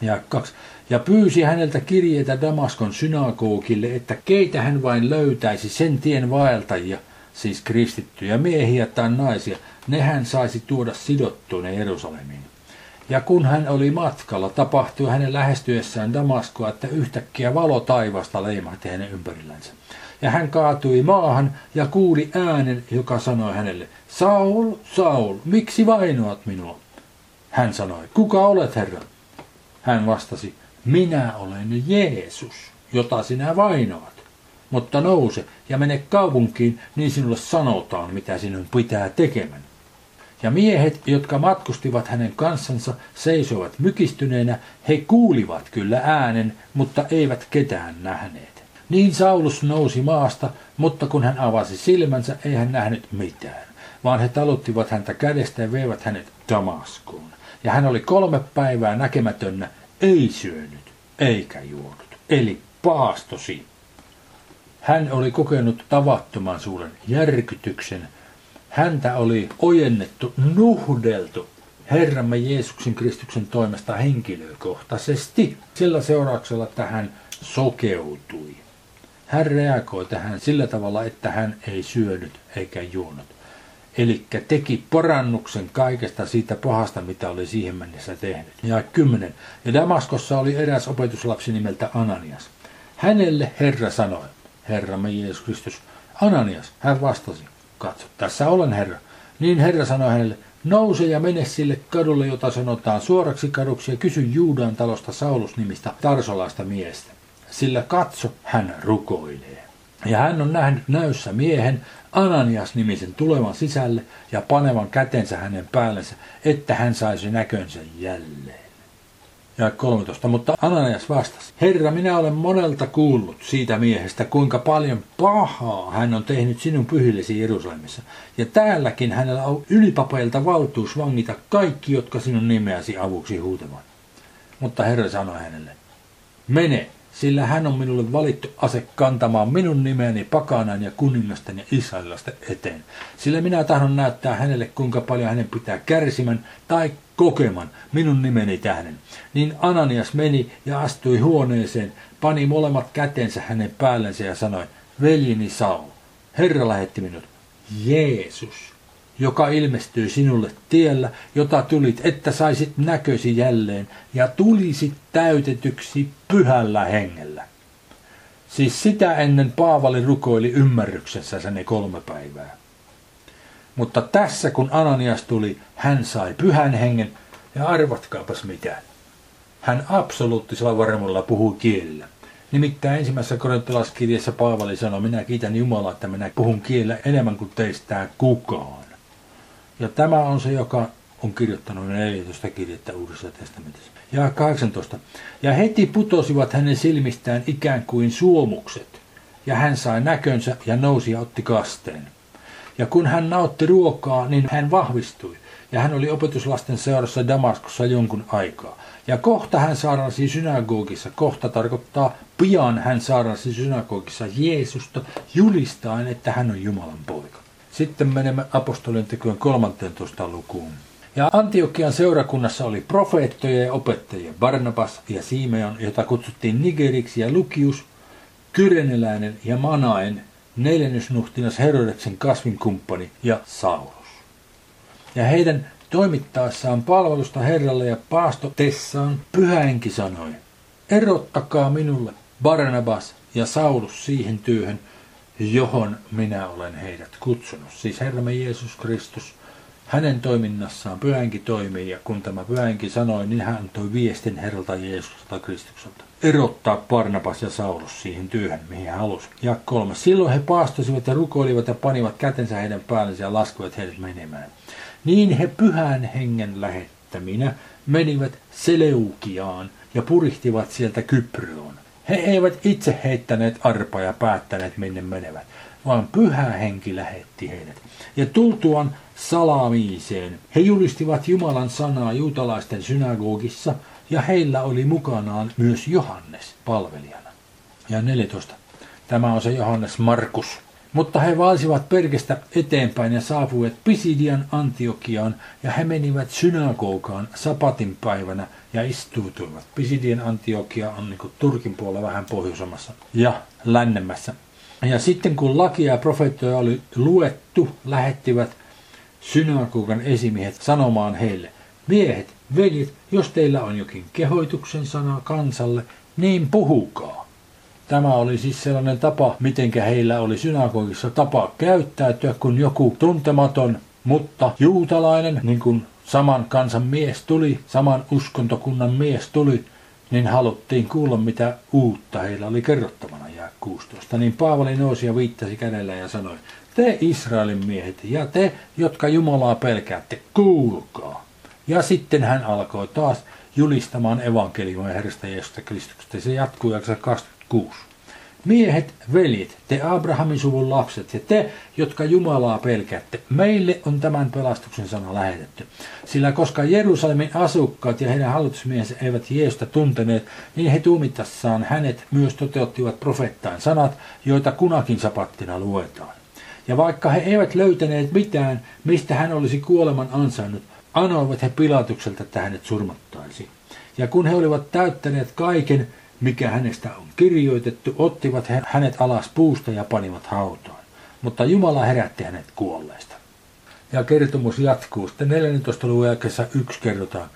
Speaker 1: Ja, kaksi. ja pyysi häneltä kirjeitä Damaskon synagogille, että keitä hän vain löytäisi sen tien vaeltajia, siis kristittyjä miehiä tai naisia, ne hän saisi tuoda sidottuina Jerusalemiin. Ja kun hän oli matkalla, tapahtui hänen lähestyessään Damaskoa, että yhtäkkiä valo taivasta leimahti hänen ympärillänsä. Ja hän kaatui maahan ja kuuli äänen, joka sanoi hänelle, Saul, Saul, miksi vainoat minua? Hän sanoi, kuka olet, Herra? Hän vastasi, minä olen Jeesus, jota sinä vainoat. Mutta nouse ja mene kaupunkiin, niin sinulle sanotaan, mitä sinun pitää tekemään. Ja miehet, jotka matkustivat hänen kanssansa, seisoivat mykistyneenä, he kuulivat kyllä äänen, mutta eivät ketään nähneet. Niin Saulus nousi maasta, mutta kun hän avasi silmänsä, ei hän nähnyt mitään, vaan he taluttivat häntä kädestä ja veivät hänet Damaskoon. Ja hän oli kolme päivää näkemätönnä, ei syönyt eikä juonut, eli paastosi. Hän oli kokenut tavattoman suuren järkytyksen Häntä oli ojennettu, nuhdeltu Herramme Jeesuksen Kristuksen toimesta henkilökohtaisesti. Sillä seurauksella, että hän sokeutui. Hän reagoi tähän sillä tavalla, että hän ei syönyt eikä juonut. Eli teki parannuksen kaikesta siitä pahasta, mitä oli siihen mennessä tehnyt. Ja kymmenen. Ja Damaskossa oli eräs opetuslapsi nimeltä Ananias. Hänelle Herra sanoi, Herramme Jeesus Kristus, Ananias, hän vastasi, Katso, tässä olen herra. Niin herra sanoi hänelle, nouse ja mene sille kadulle, jota sanotaan suoraksi kaduksi ja kysy Juudan talosta Saulus-nimistä tarsolaista miestä. Sillä katso, hän rukoilee. Ja hän on nähnyt näyssä miehen, Ananias-nimisen tulevan sisälle ja panevan kätensä hänen päällensä, että hän saisi näkönsä jälleen. Ja 13. Mutta Ananias vastasi, Herra, minä olen monelta kuullut siitä miehestä, kuinka paljon pahaa hän on tehnyt sinun pyhillesi Jerusalemissa. Ja täälläkin hänellä on ylipapeilta valtuus vangita kaikki, jotka sinun nimeäsi avuksi huutavat. Mutta Herra sanoi hänelle, mene, sillä hän on minulle valittu ase kantamaan minun nimeäni pakanan ja kuningasten ja israelilaisten eteen. Sillä minä tahdon näyttää hänelle, kuinka paljon hänen pitää kärsimän tai kokeman minun nimeni tähden. Niin Ananias meni ja astui huoneeseen, pani molemmat kätensä hänen päällensä ja sanoi, veljini Saul, Herra lähetti minut, Jeesus, joka ilmestyy sinulle tiellä, jota tulit, että saisit näkösi jälleen ja tulisit täytetyksi pyhällä hengellä. Siis sitä ennen Paavali rukoili ymmärryksessä ne kolme päivää. Mutta tässä kun Ananias tuli, hän sai pyhän hengen ja arvatkaapas mitä. Hän absoluuttisella varmuudella puhui kielillä. Nimittäin ensimmäisessä korintolaiskirjassa Paavali sanoi, minä kiitän Jumalaa, että minä puhun kielellä enemmän kuin teistä kukaan. Ja tämä on se, joka on kirjoittanut 14 kirjettä Uudessa testamentissa. Ja 18. Ja heti putosivat hänen silmistään ikään kuin suomukset. Ja hän sai näkönsä ja nousi ja otti kasteen. Ja kun hän nautti ruokaa, niin hän vahvistui. Ja hän oli opetuslasten seurassa Damaskossa jonkun aikaa. Ja kohta hän saarnasi synagogissa. Kohta tarkoittaa pian hän saarnasi synagogissa Jeesusta julistaen, että hän on Jumalan poika. Sitten menemme apostolien tekojen 13 lukuun. Ja Antiokian seurakunnassa oli profeettoja ja opettajia, Barnabas ja Simeon, jota kutsuttiin Nigeriksi ja Lukius, Kyreneläinen ja Manaen, neljännysnuhtinas Herodeksen kasvinkumppani ja Saulus. Ja heidän toimittaessaan palvelusta Herralle ja paastotessaan pyhäenki sanoi, erottakaa minulle Barnabas ja Saulus siihen työhön, johon minä olen heidät kutsunut. Siis Herramme Jeesus Kristus, hänen toiminnassaan pyhänkin toimii, ja kun tämä pyhänkin sanoi, niin hän antoi viestin Herralta Jeesukselta Kristukselta. Erottaa Barnabas ja Saulus siihen työhön, mihin hän halusi. Ja kolme. Silloin he paastosivat ja rukoilivat ja panivat kätensä heidän päällensä ja laskivat heidät menemään. Niin he pyhän hengen lähettäminä menivät Seleukiaan ja purihtivat sieltä Kyproon. He eivät itse heittäneet arpaa ja päättäneet minne menevät, vaan pyhä henki lähetti heidät. Ja tultuaan salamiiseen, he julistivat Jumalan sanaa juutalaisten synagogissa, ja heillä oli mukanaan myös Johannes palvelijana. Ja 14. Tämä on se Johannes Markus. Mutta he valsivat perkestä eteenpäin ja saapuivat Pisidian Antiokiaan ja he menivät synagogaan sapatin päivänä ja istuutuivat. Pisidian Antiokia on niin Turkin puolella vähän pohjoisemmassa ja lännemmässä. Ja sitten kun lakia ja profeettoja oli luettu, lähettivät synagogan esimiehet sanomaan heille, miehet, veljet, jos teillä on jokin kehoituksen sana kansalle, niin puhukaa. Tämä oli siis sellainen tapa, mitenkä heillä oli synagogissa tapa käyttäytyä, kun joku tuntematon, mutta juutalainen, niin kuin saman kansan mies tuli, saman uskontokunnan mies tuli, niin haluttiin kuulla, mitä uutta heillä oli kerrottavana 16. Niin Paavali nousi ja viittasi kädellä ja sanoi, te Israelin miehet ja te, jotka Jumalaa pelkäätte, kuulkaa. Ja sitten hän alkoi taas julistamaan evankeliumia Herrasta Jeesusta Kristuksesta. Se jatkuu jaksa 26. Miehet, veljet, te Abrahamin suvun lapset ja te, jotka Jumalaa pelkäätte, meille on tämän pelastuksen sana lähetetty. Sillä koska Jerusalemin asukkaat ja heidän hallitusmiehensä eivät Jeesusta tunteneet, niin he tuomitassaan hänet myös toteuttivat profettain sanat, joita kunakin sapattina luetaan. Ja vaikka he eivät löytäneet mitään, mistä hän olisi kuoleman ansainnut, anoivat he Pilatukselta, että hänet surmattaisiin. Ja kun he olivat täyttäneet kaiken, mikä hänestä on kirjoitettu, ottivat hänet alas puusta ja panivat hautaan. Mutta Jumala herätti hänet kuolleista. Ja kertomus jatkuu. Sitten 14. luvun jälkeessä yksi kerrotaan.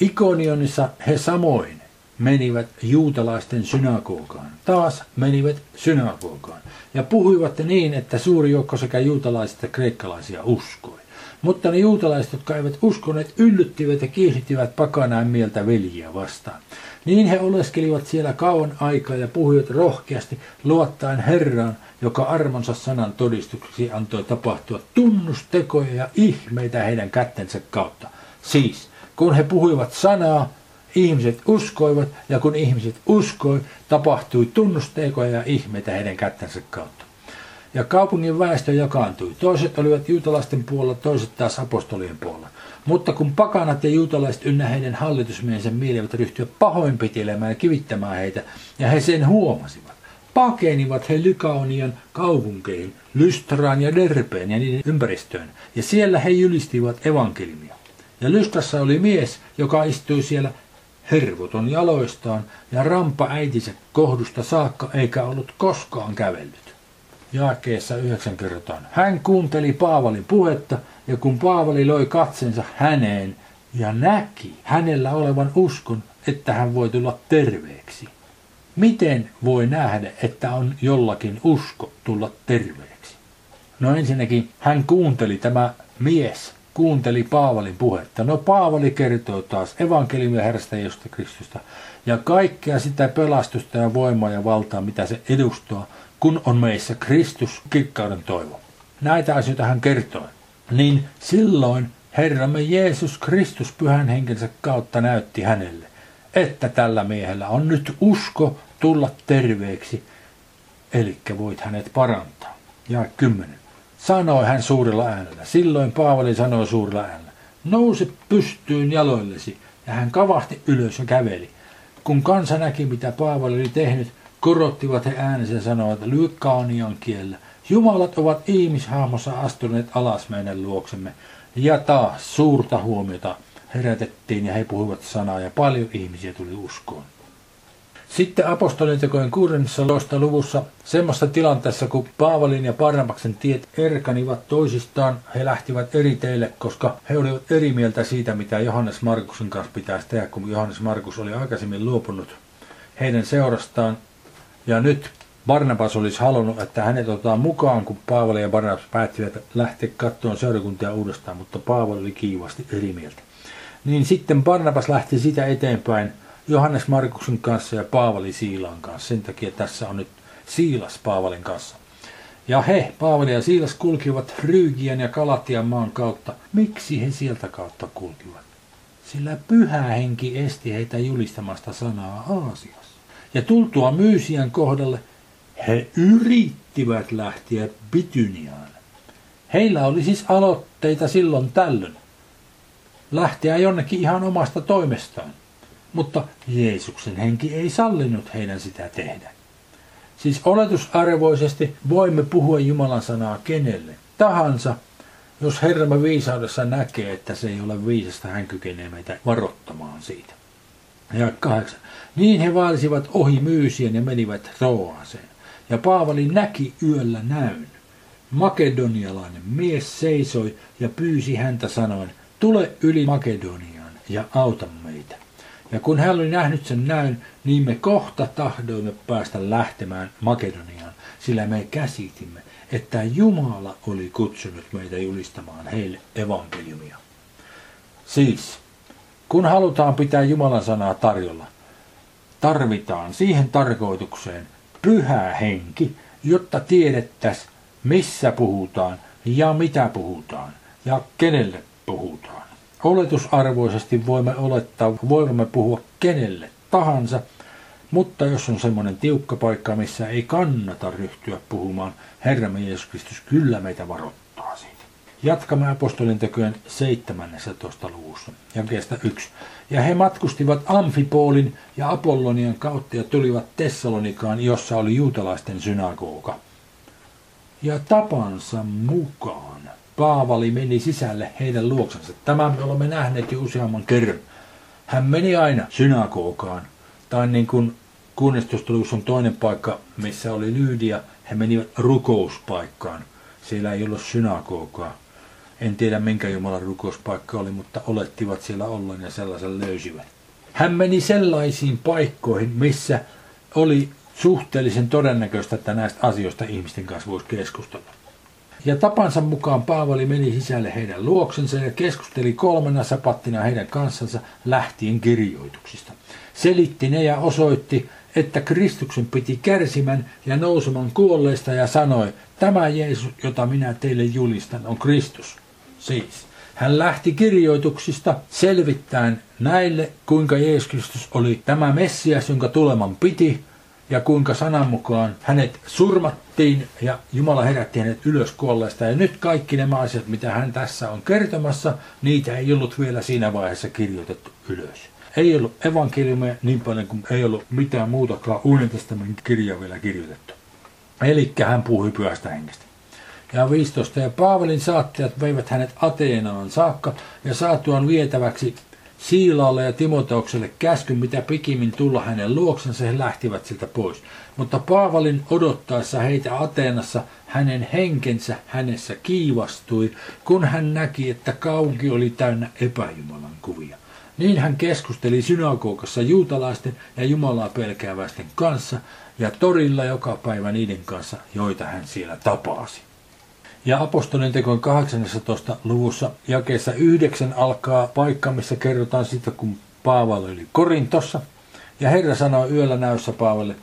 Speaker 1: Ikonionissa he samoin menivät juutalaisten synagogaan. Taas menivät synagogaan. Ja puhuivat niin, että suuri joukko sekä juutalaiset että kreikkalaisia uskoi. Mutta ne juutalaiset, jotka eivät uskoneet, yllyttivät ja kiihdyttivät pakanain mieltä veljiä vastaan. Niin he oleskelivat siellä kauan aikaa ja puhuivat rohkeasti luottaen Herraan, joka armonsa sanan todistukseksi antoi tapahtua tunnustekoja ja ihmeitä heidän kättensä kautta. Siis, kun he puhuivat sanaa, ihmiset uskoivat ja kun ihmiset uskoi, tapahtui tunnusteikoja ja ihmeitä heidän kättänsä kautta. Ja kaupungin väestö jakaantui. Toiset olivat juutalaisten puolella, toiset taas apostolien puolella. Mutta kun pakanat ja juutalaiset ynnä heidän hallitusmiehensä mielivät ryhtyä pahoinpitelemään ja kivittämään heitä, ja he sen huomasivat, pakenivat he Lykaonian kaupunkeihin, Lystraan ja Derpeen ja niiden ympäristöön, ja siellä he julistivat evankeliumia. Ja Lystrassa oli mies, joka istui siellä hervoton jaloistaan ja rampa äitinsä kohdusta saakka eikä ollut koskaan kävellyt. Jaakeessa yhdeksän kerrotaan. Hän kuunteli Paavalin puhetta ja kun Paavali loi katsensa häneen ja näki hänellä olevan uskon, että hän voi tulla terveeksi. Miten voi nähdä, että on jollakin usko tulla terveeksi? No ensinnäkin hän kuunteli tämä mies, kuunteli Paavalin puhetta. No Paavali kertoo taas evankeliumia Herrasta Jeesusta Kristusta ja kaikkea sitä pelastusta ja voimaa ja valtaa, mitä se edustaa, kun on meissä Kristus, kirkkauden toivo. Näitä asioita hän kertoo. Niin silloin Herramme Jeesus Kristus pyhän henkensä kautta näytti hänelle, että tällä miehellä on nyt usko tulla terveeksi, eli voit hänet parantaa. Ja kymmenen sanoi hän suurella äänellä. Silloin Paavali sanoi suurella äänellä, nouse pystyyn jaloillesi. Ja hän kavahti ylös ja käveli. Kun kansa näki, mitä Paavali oli tehnyt, korottivat he äänensä sanoivat Lykaonian kielellä. Jumalat ovat ihmishahmossa astuneet alas meidän luoksemme. Ja taas suurta huomiota herätettiin ja he puhuivat sanaa ja paljon ihmisiä tuli uskoon. Sitten apostolien tekojen 16. luvussa semmoista tilanteessa, kun Paavalin ja Barnabaksen tiet erkanivat toisistaan, he lähtivät eri teille, koska he olivat eri mieltä siitä, mitä Johannes Markuksen kanssa pitäisi tehdä, kun Johannes Markus oli aikaisemmin luopunut heidän seurastaan. Ja nyt Barnabas olisi halunnut, että hänet otetaan mukaan, kun Paavali ja Barnabas päättivät lähteä katsomaan seurakuntia uudestaan, mutta Paavali oli kiivasti eri mieltä. Niin sitten Barnabas lähti sitä eteenpäin – Johannes Markuksen kanssa ja Paavali Siilan kanssa. Sen takia tässä on nyt Siilas Paavalin kanssa. Ja he, Paavali ja Siilas, kulkivat Ryygian ja Kalatian maan kautta. Miksi he sieltä kautta kulkivat? Sillä pyhä henki esti heitä julistamasta sanaa Aasiassa. Ja tultua Myysian kohdalle, he yrittivät lähteä Bityniaan. Heillä oli siis aloitteita silloin tällöin. Lähteä jonnekin ihan omasta toimestaan mutta Jeesuksen henki ei sallinut heidän sitä tehdä. Siis oletusarvoisesti voimme puhua Jumalan sanaa kenelle tahansa, jos Herramme viisaudessa näkee, että se ei ole viisasta, hän kykenee meitä varoittamaan siitä. Ja kahdeksan. Niin he vaelisivat ohi myysien ja menivät Troaseen. Ja Paavali näki yöllä näyn. Makedonialainen mies seisoi ja pyysi häntä sanoen, tule yli Makedoniaan ja auta meitä. Ja kun hän oli nähnyt sen näyn, niin me kohta tahdoimme päästä lähtemään Makedoniaan, sillä me käsitimme, että Jumala oli kutsunut meitä julistamaan heille evankeliumia. Siis, kun halutaan pitää Jumalan sanaa tarjolla, tarvitaan siihen tarkoitukseen pyhä henki, jotta tiedettäisiin, missä puhutaan ja mitä puhutaan ja kenelle puhutaan. Oletusarvoisesti voimme olettaa, voimme puhua kenelle tahansa, mutta jos on semmoinen tiukka paikka, missä ei kannata ryhtyä puhumaan, Herramme Jeesus Kristus kyllä meitä varoittaa siitä. Jatkamme apostolin tekojen 17. luvussa, jakeesta 1. Ja he matkustivat Amfipolin ja Apollonian kautta ja tulivat Tessalonikaan, jossa oli juutalaisten synagoga. Ja tapansa mukaan Paavali meni sisälle heidän luoksensa. Tämän me olemme nähneet jo useamman kerran. Hän meni aina synagogaan. Tai niin kuin kuunnistustelussa on toinen paikka, missä oli Lyydia, he menivät rukouspaikkaan. Siellä ei ollut synagogaa. En tiedä minkä Jumalan rukouspaikka oli, mutta olettivat siellä ollen ja sellaisen löysivät. Hän meni sellaisiin paikkoihin, missä oli suhteellisen todennäköistä, että näistä asioista ihmisten kanssa voisi keskustella. Ja tapansa mukaan Paavali meni sisälle heidän luoksensa ja keskusteli kolmena sapattina heidän kanssansa lähtien kirjoituksista. Selitti ne ja osoitti, että Kristuksen piti kärsimän ja nouseman kuolleista ja sanoi, tämä Jeesus, jota minä teille julistan, on Kristus. Siis, hän lähti kirjoituksista selvittäen näille, kuinka Jeesus Kristus oli tämä Messias, jonka tuleman piti, ja kuinka sanan mukaan hänet surmattiin ja Jumala herätti hänet ylös kuolleesta. Ja nyt kaikki nämä asiat, mitä hän tässä on kertomassa, niitä ei ollut vielä siinä vaiheessa kirjoitettu ylös. Ei ollut evankeliumia niin paljon kuin ei ollut mitään muutakaan Uuden testamentin kirjaa vielä kirjoitettu. Eli hän puhui pyhästä hengestä. Ja 15. Ja Paavalin saattajat veivät hänet Ateenaan saakka ja saatuaan vietäväksi Siilaalle ja Timoteukselle käskyn, mitä pikimmin tulla hänen luoksensa, he lähtivät siltä pois. Mutta Paavalin odottaessa heitä Ateenassa hänen henkensä hänessä kiivastui, kun hän näki, että kauki oli täynnä epäjumalan kuvia. Niin hän keskusteli synagogassa juutalaisten ja Jumalaa pelkääväisten kanssa ja torilla joka päivä niiden kanssa, joita hän siellä tapasi. Ja apostolien tekojen 18. luvussa jakeessa 9 alkaa paikka, missä kerrotaan siitä, kun Paavali oli Korintossa. Ja Herra sanoi yöllä näyssä Paavalle,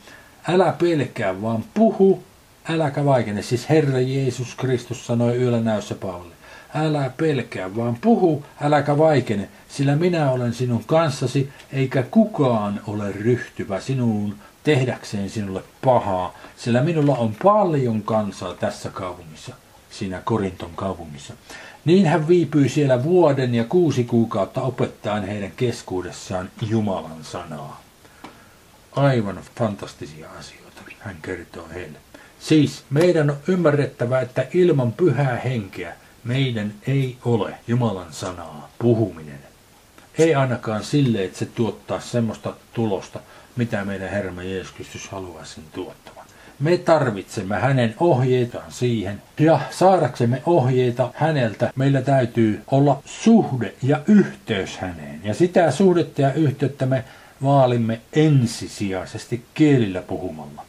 Speaker 1: älä pelkää, vaan puhu, äläkä vaikene. Siis Herra Jeesus Kristus sanoi yöllä näyssä Paavalle, älä pelkää, vaan puhu, äläkä vaikene, sillä minä olen sinun kanssasi, eikä kukaan ole ryhtyvä sinuun tehdäkseen sinulle pahaa, sillä minulla on paljon kansaa tässä kaupungissa siinä Korinton kaupungissa. Niin hän viipyi siellä vuoden ja kuusi kuukautta opettaen heidän keskuudessaan Jumalan sanaa. Aivan fantastisia asioita hän kertoo heille. Siis meidän on ymmärrettävä, että ilman pyhää henkeä meidän ei ole Jumalan sanaa puhuminen. Ei ainakaan sille, että se tuottaa semmoista tulosta, mitä meidän Herra Jeesus Kristus haluaa sen. Me tarvitsemme hänen ohjeitaan siihen. Ja saadaksemme ohjeita häneltä, meillä täytyy olla suhde ja yhteys häneen. Ja sitä suhdetta ja yhteyttä me vaalimme ensisijaisesti kielillä puhumalla.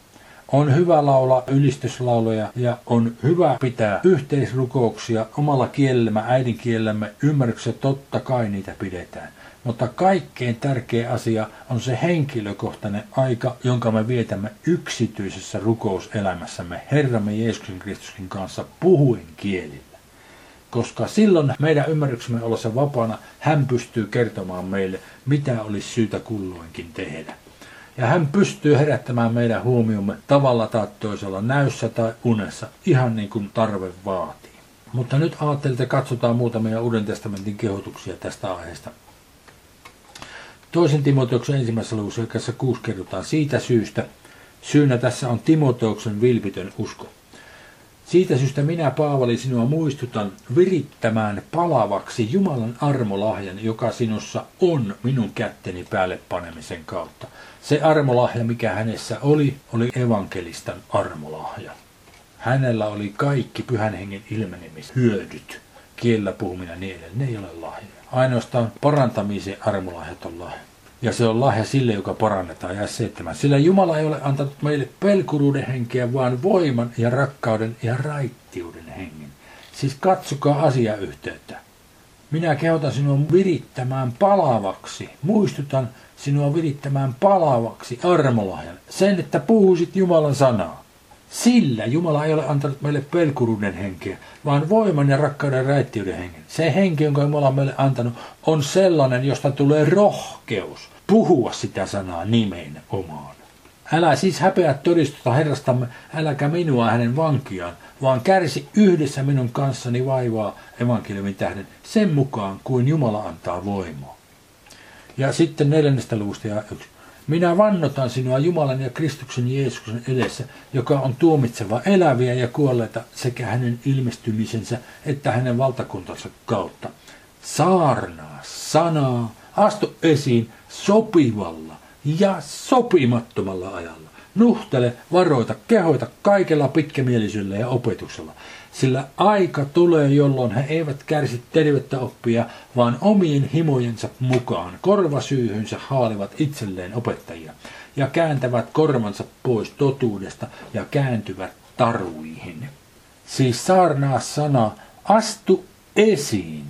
Speaker 1: On hyvä laulaa ylistyslauluja ja on hyvä pitää yhteisrukouksia omalla kielellämme, äidinkielellämme. Ymmärryksessä totta kai niitä pidetään. Mutta kaikkein tärkeä asia on se henkilökohtainen aika, jonka me vietämme yksityisessä rukouselämässämme Herramme Jeesuksen Kristuksen kanssa puhuen kielillä. Koska silloin meidän ymmärryksemme ollessa vapaana, hän pystyy kertomaan meille, mitä olisi syytä kulloinkin tehdä. Ja hän pystyy herättämään meidän huomiomme tavalla tai toisella näyssä tai unessa, ihan niin kuin tarve vaatii. Mutta nyt ajattelin, katsotaan muutamia Uuden testamentin kehotuksia tästä aiheesta. Toisen Timoteuksen ensimmäisessä luvussa, jossa kuusi kerrotaan siitä syystä. Syynä tässä on Timoteuksen vilpitön usko. Siitä syystä minä, Paavali, sinua muistutan virittämään palavaksi Jumalan armolahjan, joka sinussa on minun kätteni päälle panemisen kautta. Se armolahja, mikä hänessä oli, oli evankelistan armolahja. Hänellä oli kaikki pyhän hengen ilmenemishyödyt, kiellä puhuminen niin edelleen. Ne ei ole lahjoja. Ainoastaan parantamisen armolahjat on lahja. Ja se on lahja sille, joka parannetaan ja seitsemän. Sillä Jumala ei ole antanut meille pelkuruuden henkeä, vaan voiman ja rakkauden ja raittiuden hengen. Siis katsokaa asiayhteyttä. Minä kehotan sinua virittämään palavaksi. Muistutan sinua virittämään palavaksi armolahjan. Sen, että puhuisit Jumalan sanaa. Sillä Jumala ei ole antanut meille pelkuruuden henkeä, vaan voiman ja rakkauden raittiuden hengen. Se henki, jonka Jumala on meille antanut, on sellainen, josta tulee rohkeus puhua sitä sanaa nimeen omaan. Älä siis häpeä todistusta Herrastamme, äläkä minua hänen vankiaan, vaan kärsi yhdessä minun kanssani vaivaa evankeliumin tähden sen mukaan, kuin Jumala antaa voimaa. Ja sitten neljännestä luvusta ja yksi. Minä vannotan sinua Jumalan ja Kristuksen Jeesuksen edessä, joka on tuomitseva eläviä ja kuolleita sekä hänen ilmestymisensä että hänen valtakuntansa kautta. Saarnaa sanaa, astu esiin sopivalla ja sopimattomalla ajalla. Nuhtele, varoita, kehoita kaikella pitkämielisyydellä ja opetuksella sillä aika tulee, jolloin he eivät kärsi tervettä oppia, vaan omien himojensa mukaan korvasyyhynsä haalivat itselleen opettajia ja kääntävät korvansa pois totuudesta ja kääntyvät taruihin. Siis saarnaa sana, astu esiin.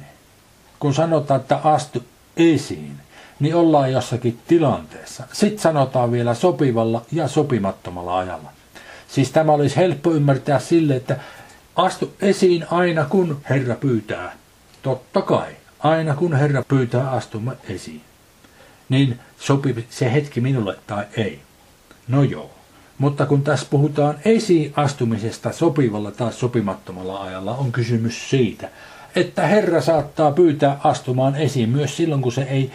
Speaker 1: Kun sanotaan, että astu esiin, niin ollaan jossakin tilanteessa. Sitten sanotaan vielä sopivalla ja sopimattomalla ajalla. Siis tämä olisi helppo ymmärtää sille, että Astu esiin aina kun Herra pyytää. Totta kai, aina kun Herra pyytää astumme esiin. niin sopii se hetki minulle tai ei. No joo. Mutta kun tässä puhutaan esiastumisesta sopivalla tai sopimattomalla ajalla, on kysymys siitä, että Herra saattaa pyytää astumaan esiin myös silloin, kun se ei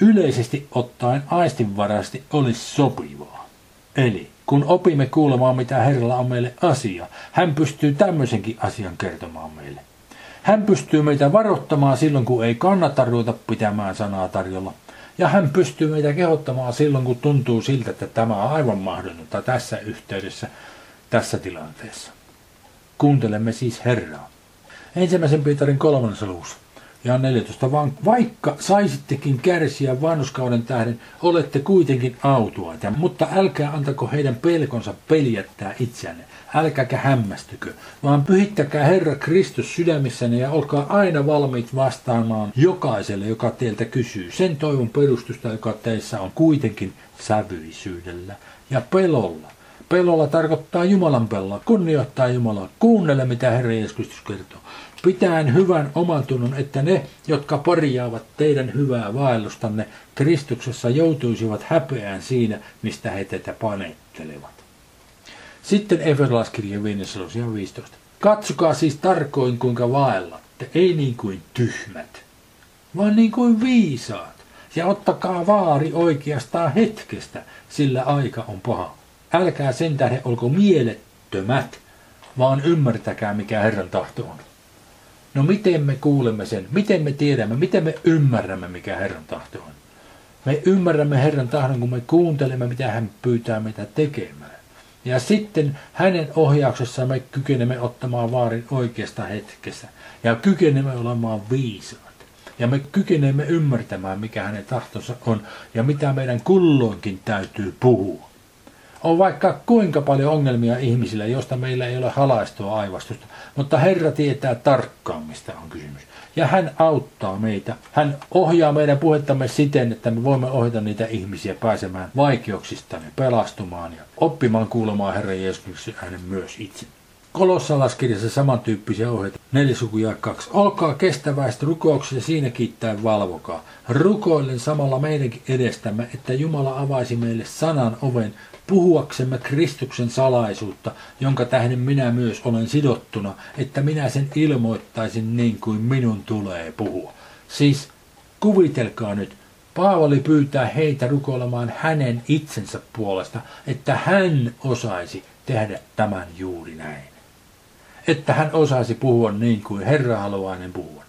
Speaker 1: yleisesti ottaen aistinvarasti olisi sopivaa. Eli kun opimme kuulemaan, mitä Herralla on meille asia, hän pystyy tämmöisenkin asian kertomaan meille. Hän pystyy meitä varoittamaan silloin, kun ei kannata ruveta pitämään sanaa tarjolla. Ja hän pystyy meitä kehottamaan silloin, kun tuntuu siltä, että tämä on aivan mahdollista tässä yhteydessä, tässä tilanteessa. Kuuntelemme siis Herraa. Ensimmäisen Pietarin kolmannessa luvussa. Ja 14. Vaan vaikka saisittekin kärsiä vanhuskauden tähden, olette kuitenkin autuaita. Mutta älkää antako heidän pelkonsa peljättää itseänne. Älkääkä hämmästykö, vaan pyhittäkää Herra Kristus sydämissänne ja olkaa aina valmiit vastaamaan jokaiselle, joka teiltä kysyy. Sen toivon perustusta, joka teissä on kuitenkin sävyisyydellä ja pelolla. Pelolla tarkoittaa Jumalan pelolla, kunnioittaa Jumalaa, kuunnele mitä Herra Jeesus Kristus kertoo. Pitäen hyvän oman tunnon, että ne, jotka parjaavat teidän hyvää vaellustanne Kristuksessa, joutuisivat häpeään siinä, mistä he teitä panettelevat. Sitten Efesolaiskirjan 5. ja 15. Katsokaa siis tarkoin, kuinka vaellatte, ei niin kuin tyhmät, vaan niin kuin viisaat. Ja ottakaa vaari oikeastaan hetkestä, sillä aika on paha. Älkää sen tähden olko mielettömät, vaan ymmärtäkää, mikä Herran tahto on. No miten me kuulemme sen? Miten me tiedämme? Miten me ymmärrämme, mikä Herran tahto on? Me ymmärrämme Herran tahdon, kun me kuuntelemme, mitä hän pyytää meitä tekemään. Ja sitten hänen ohjauksessaan me kykenemme ottamaan vaarin oikeasta hetkessä. Ja kykenemme olemaan viisaat. Ja me kykenemme ymmärtämään, mikä hänen tahtonsa on ja mitä meidän kulloinkin täytyy puhua. On vaikka kuinka paljon ongelmia ihmisillä, josta meillä ei ole halaistua aivastusta, mutta Herra tietää tarkkaan, mistä on kysymys. Ja hän auttaa meitä. Hän ohjaa meidän puhettamme siten, että me voimme ohjata niitä ihmisiä pääsemään vaikeuksista ja pelastumaan ja oppimaan kuulemaan Herra Jeesuksen äänen myös itse. Kolossalaskirjassa samantyyppisiä ohjeita. Neljä sukuja kaksi. Olkaa kestäväistä rukouksessa siinä kiittää valvokaa. Rukoillen samalla meidänkin edestämme, että Jumala avaisi meille sanan oven puhuaksemme Kristuksen salaisuutta, jonka tähden minä myös olen sidottuna, että minä sen ilmoittaisin niin kuin minun tulee puhua. Siis kuvitelkaa nyt, Paavali pyytää heitä rukoilemaan hänen itsensä puolesta, että hän osaisi tehdä tämän juuri näin. Että hän osaisi puhua niin kuin Herra haluaa hänen puhua.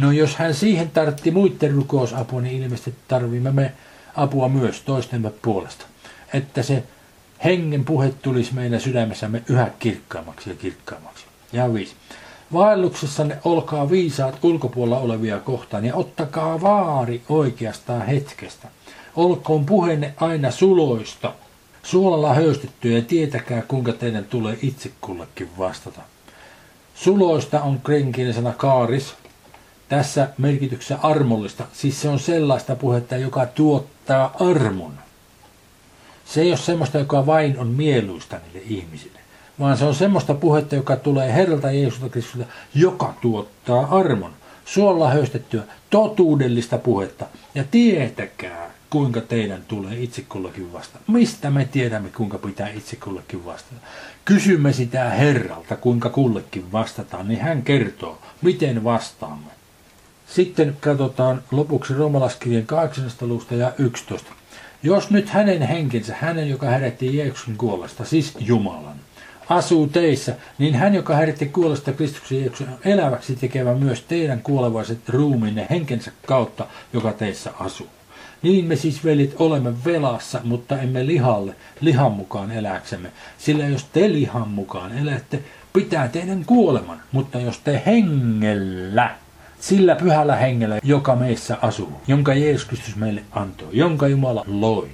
Speaker 1: No jos hän siihen tartti muiden rukousapua, niin ilmeisesti tarvimme me apua myös toistemme puolesta että se hengen puhe tulisi meidän sydämessämme yhä kirkkaammaksi ja kirkkaammaksi. Ja viisi. Vaelluksessanne olkaa viisaat ulkopuolella olevia kohtaan ja ottakaa vaari oikeastaan hetkestä. Olkoon puheenne aina suloista, suolalla höystettyä ja tietäkää kuinka teidän tulee itse kullekin vastata. Suloista on krenkielisena kaaris, tässä merkityksessä armollista, siis se on sellaista puhetta, joka tuottaa armon. Se ei ole semmoista, joka vain on mieluista niille ihmisille, vaan se on semmoista puhetta, joka tulee Herralta Jeesusta Kristusta, joka tuottaa armon. Suolla höystettyä totuudellista puhetta. Ja tietäkää, kuinka teidän tulee itse kullakin vastata. Mistä me tiedämme, kuinka pitää itse kullekin vastata? Kysymme sitä Herralta, kuinka kullekin vastataan, niin hän kertoo, miten vastaamme. Sitten katsotaan lopuksi Romalaskirjan 8. luvusta ja 11. Jos nyt hänen henkensä, hänen joka herätti Jeesuksen kuolesta, siis Jumalan, asuu teissä, niin hän, joka herätti kuolesta Kristuksen Jeesuksen, eläväksi tekevä myös teidän kuolevaiset ruumiinne henkensä kautta, joka teissä asuu. Niin me siis velit olemme velassa, mutta emme lihalle, lihan mukaan eläksemme. Sillä jos te lihan mukaan elätte, pitää teidän kuoleman, mutta jos te hengellä sillä pyhällä hengellä, joka meissä asuu, jonka Jeesus Kristus meille antoi, jonka Jumala loi,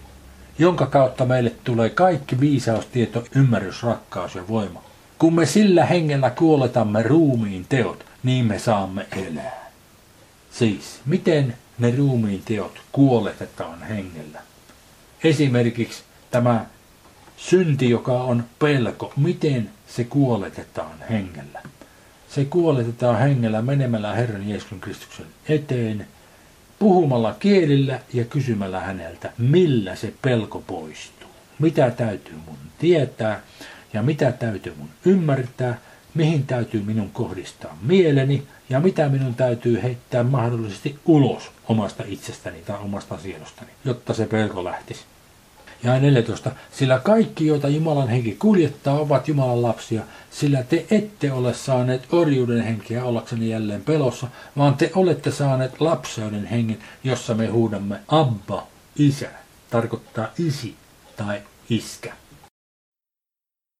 Speaker 1: jonka kautta meille tulee kaikki viisaus, tieto, ymmärrys, rakkaus ja voima. Kun me sillä hengellä kuoletamme ruumiin teot, niin me saamme elää. Siis, miten ne ruumiin teot kuoletetaan hengellä? Esimerkiksi tämä synti, joka on pelko, miten se kuoletetaan hengellä? Se kuoletetaan hengellä menemällä Herran Jeesuksen Kristuksen eteen puhumalla kielillä ja kysymällä häneltä, millä se pelko poistuu. Mitä täytyy mun tietää ja mitä täytyy mun ymmärtää, mihin täytyy minun kohdistaa mieleni ja mitä minun täytyy heittää mahdollisesti ulos omasta itsestäni tai omasta sielustani, jotta se pelko lähtisi. Ja 14. Sillä kaikki, joita Jumalan henki kuljettaa, ovat Jumalan lapsia, sillä te ette ole saaneet orjuuden henkeä ollakseni jälleen pelossa, vaan te olette saaneet lapseuden hengen, jossa me huudamme Abba, isä, tarkoittaa isi tai iskä.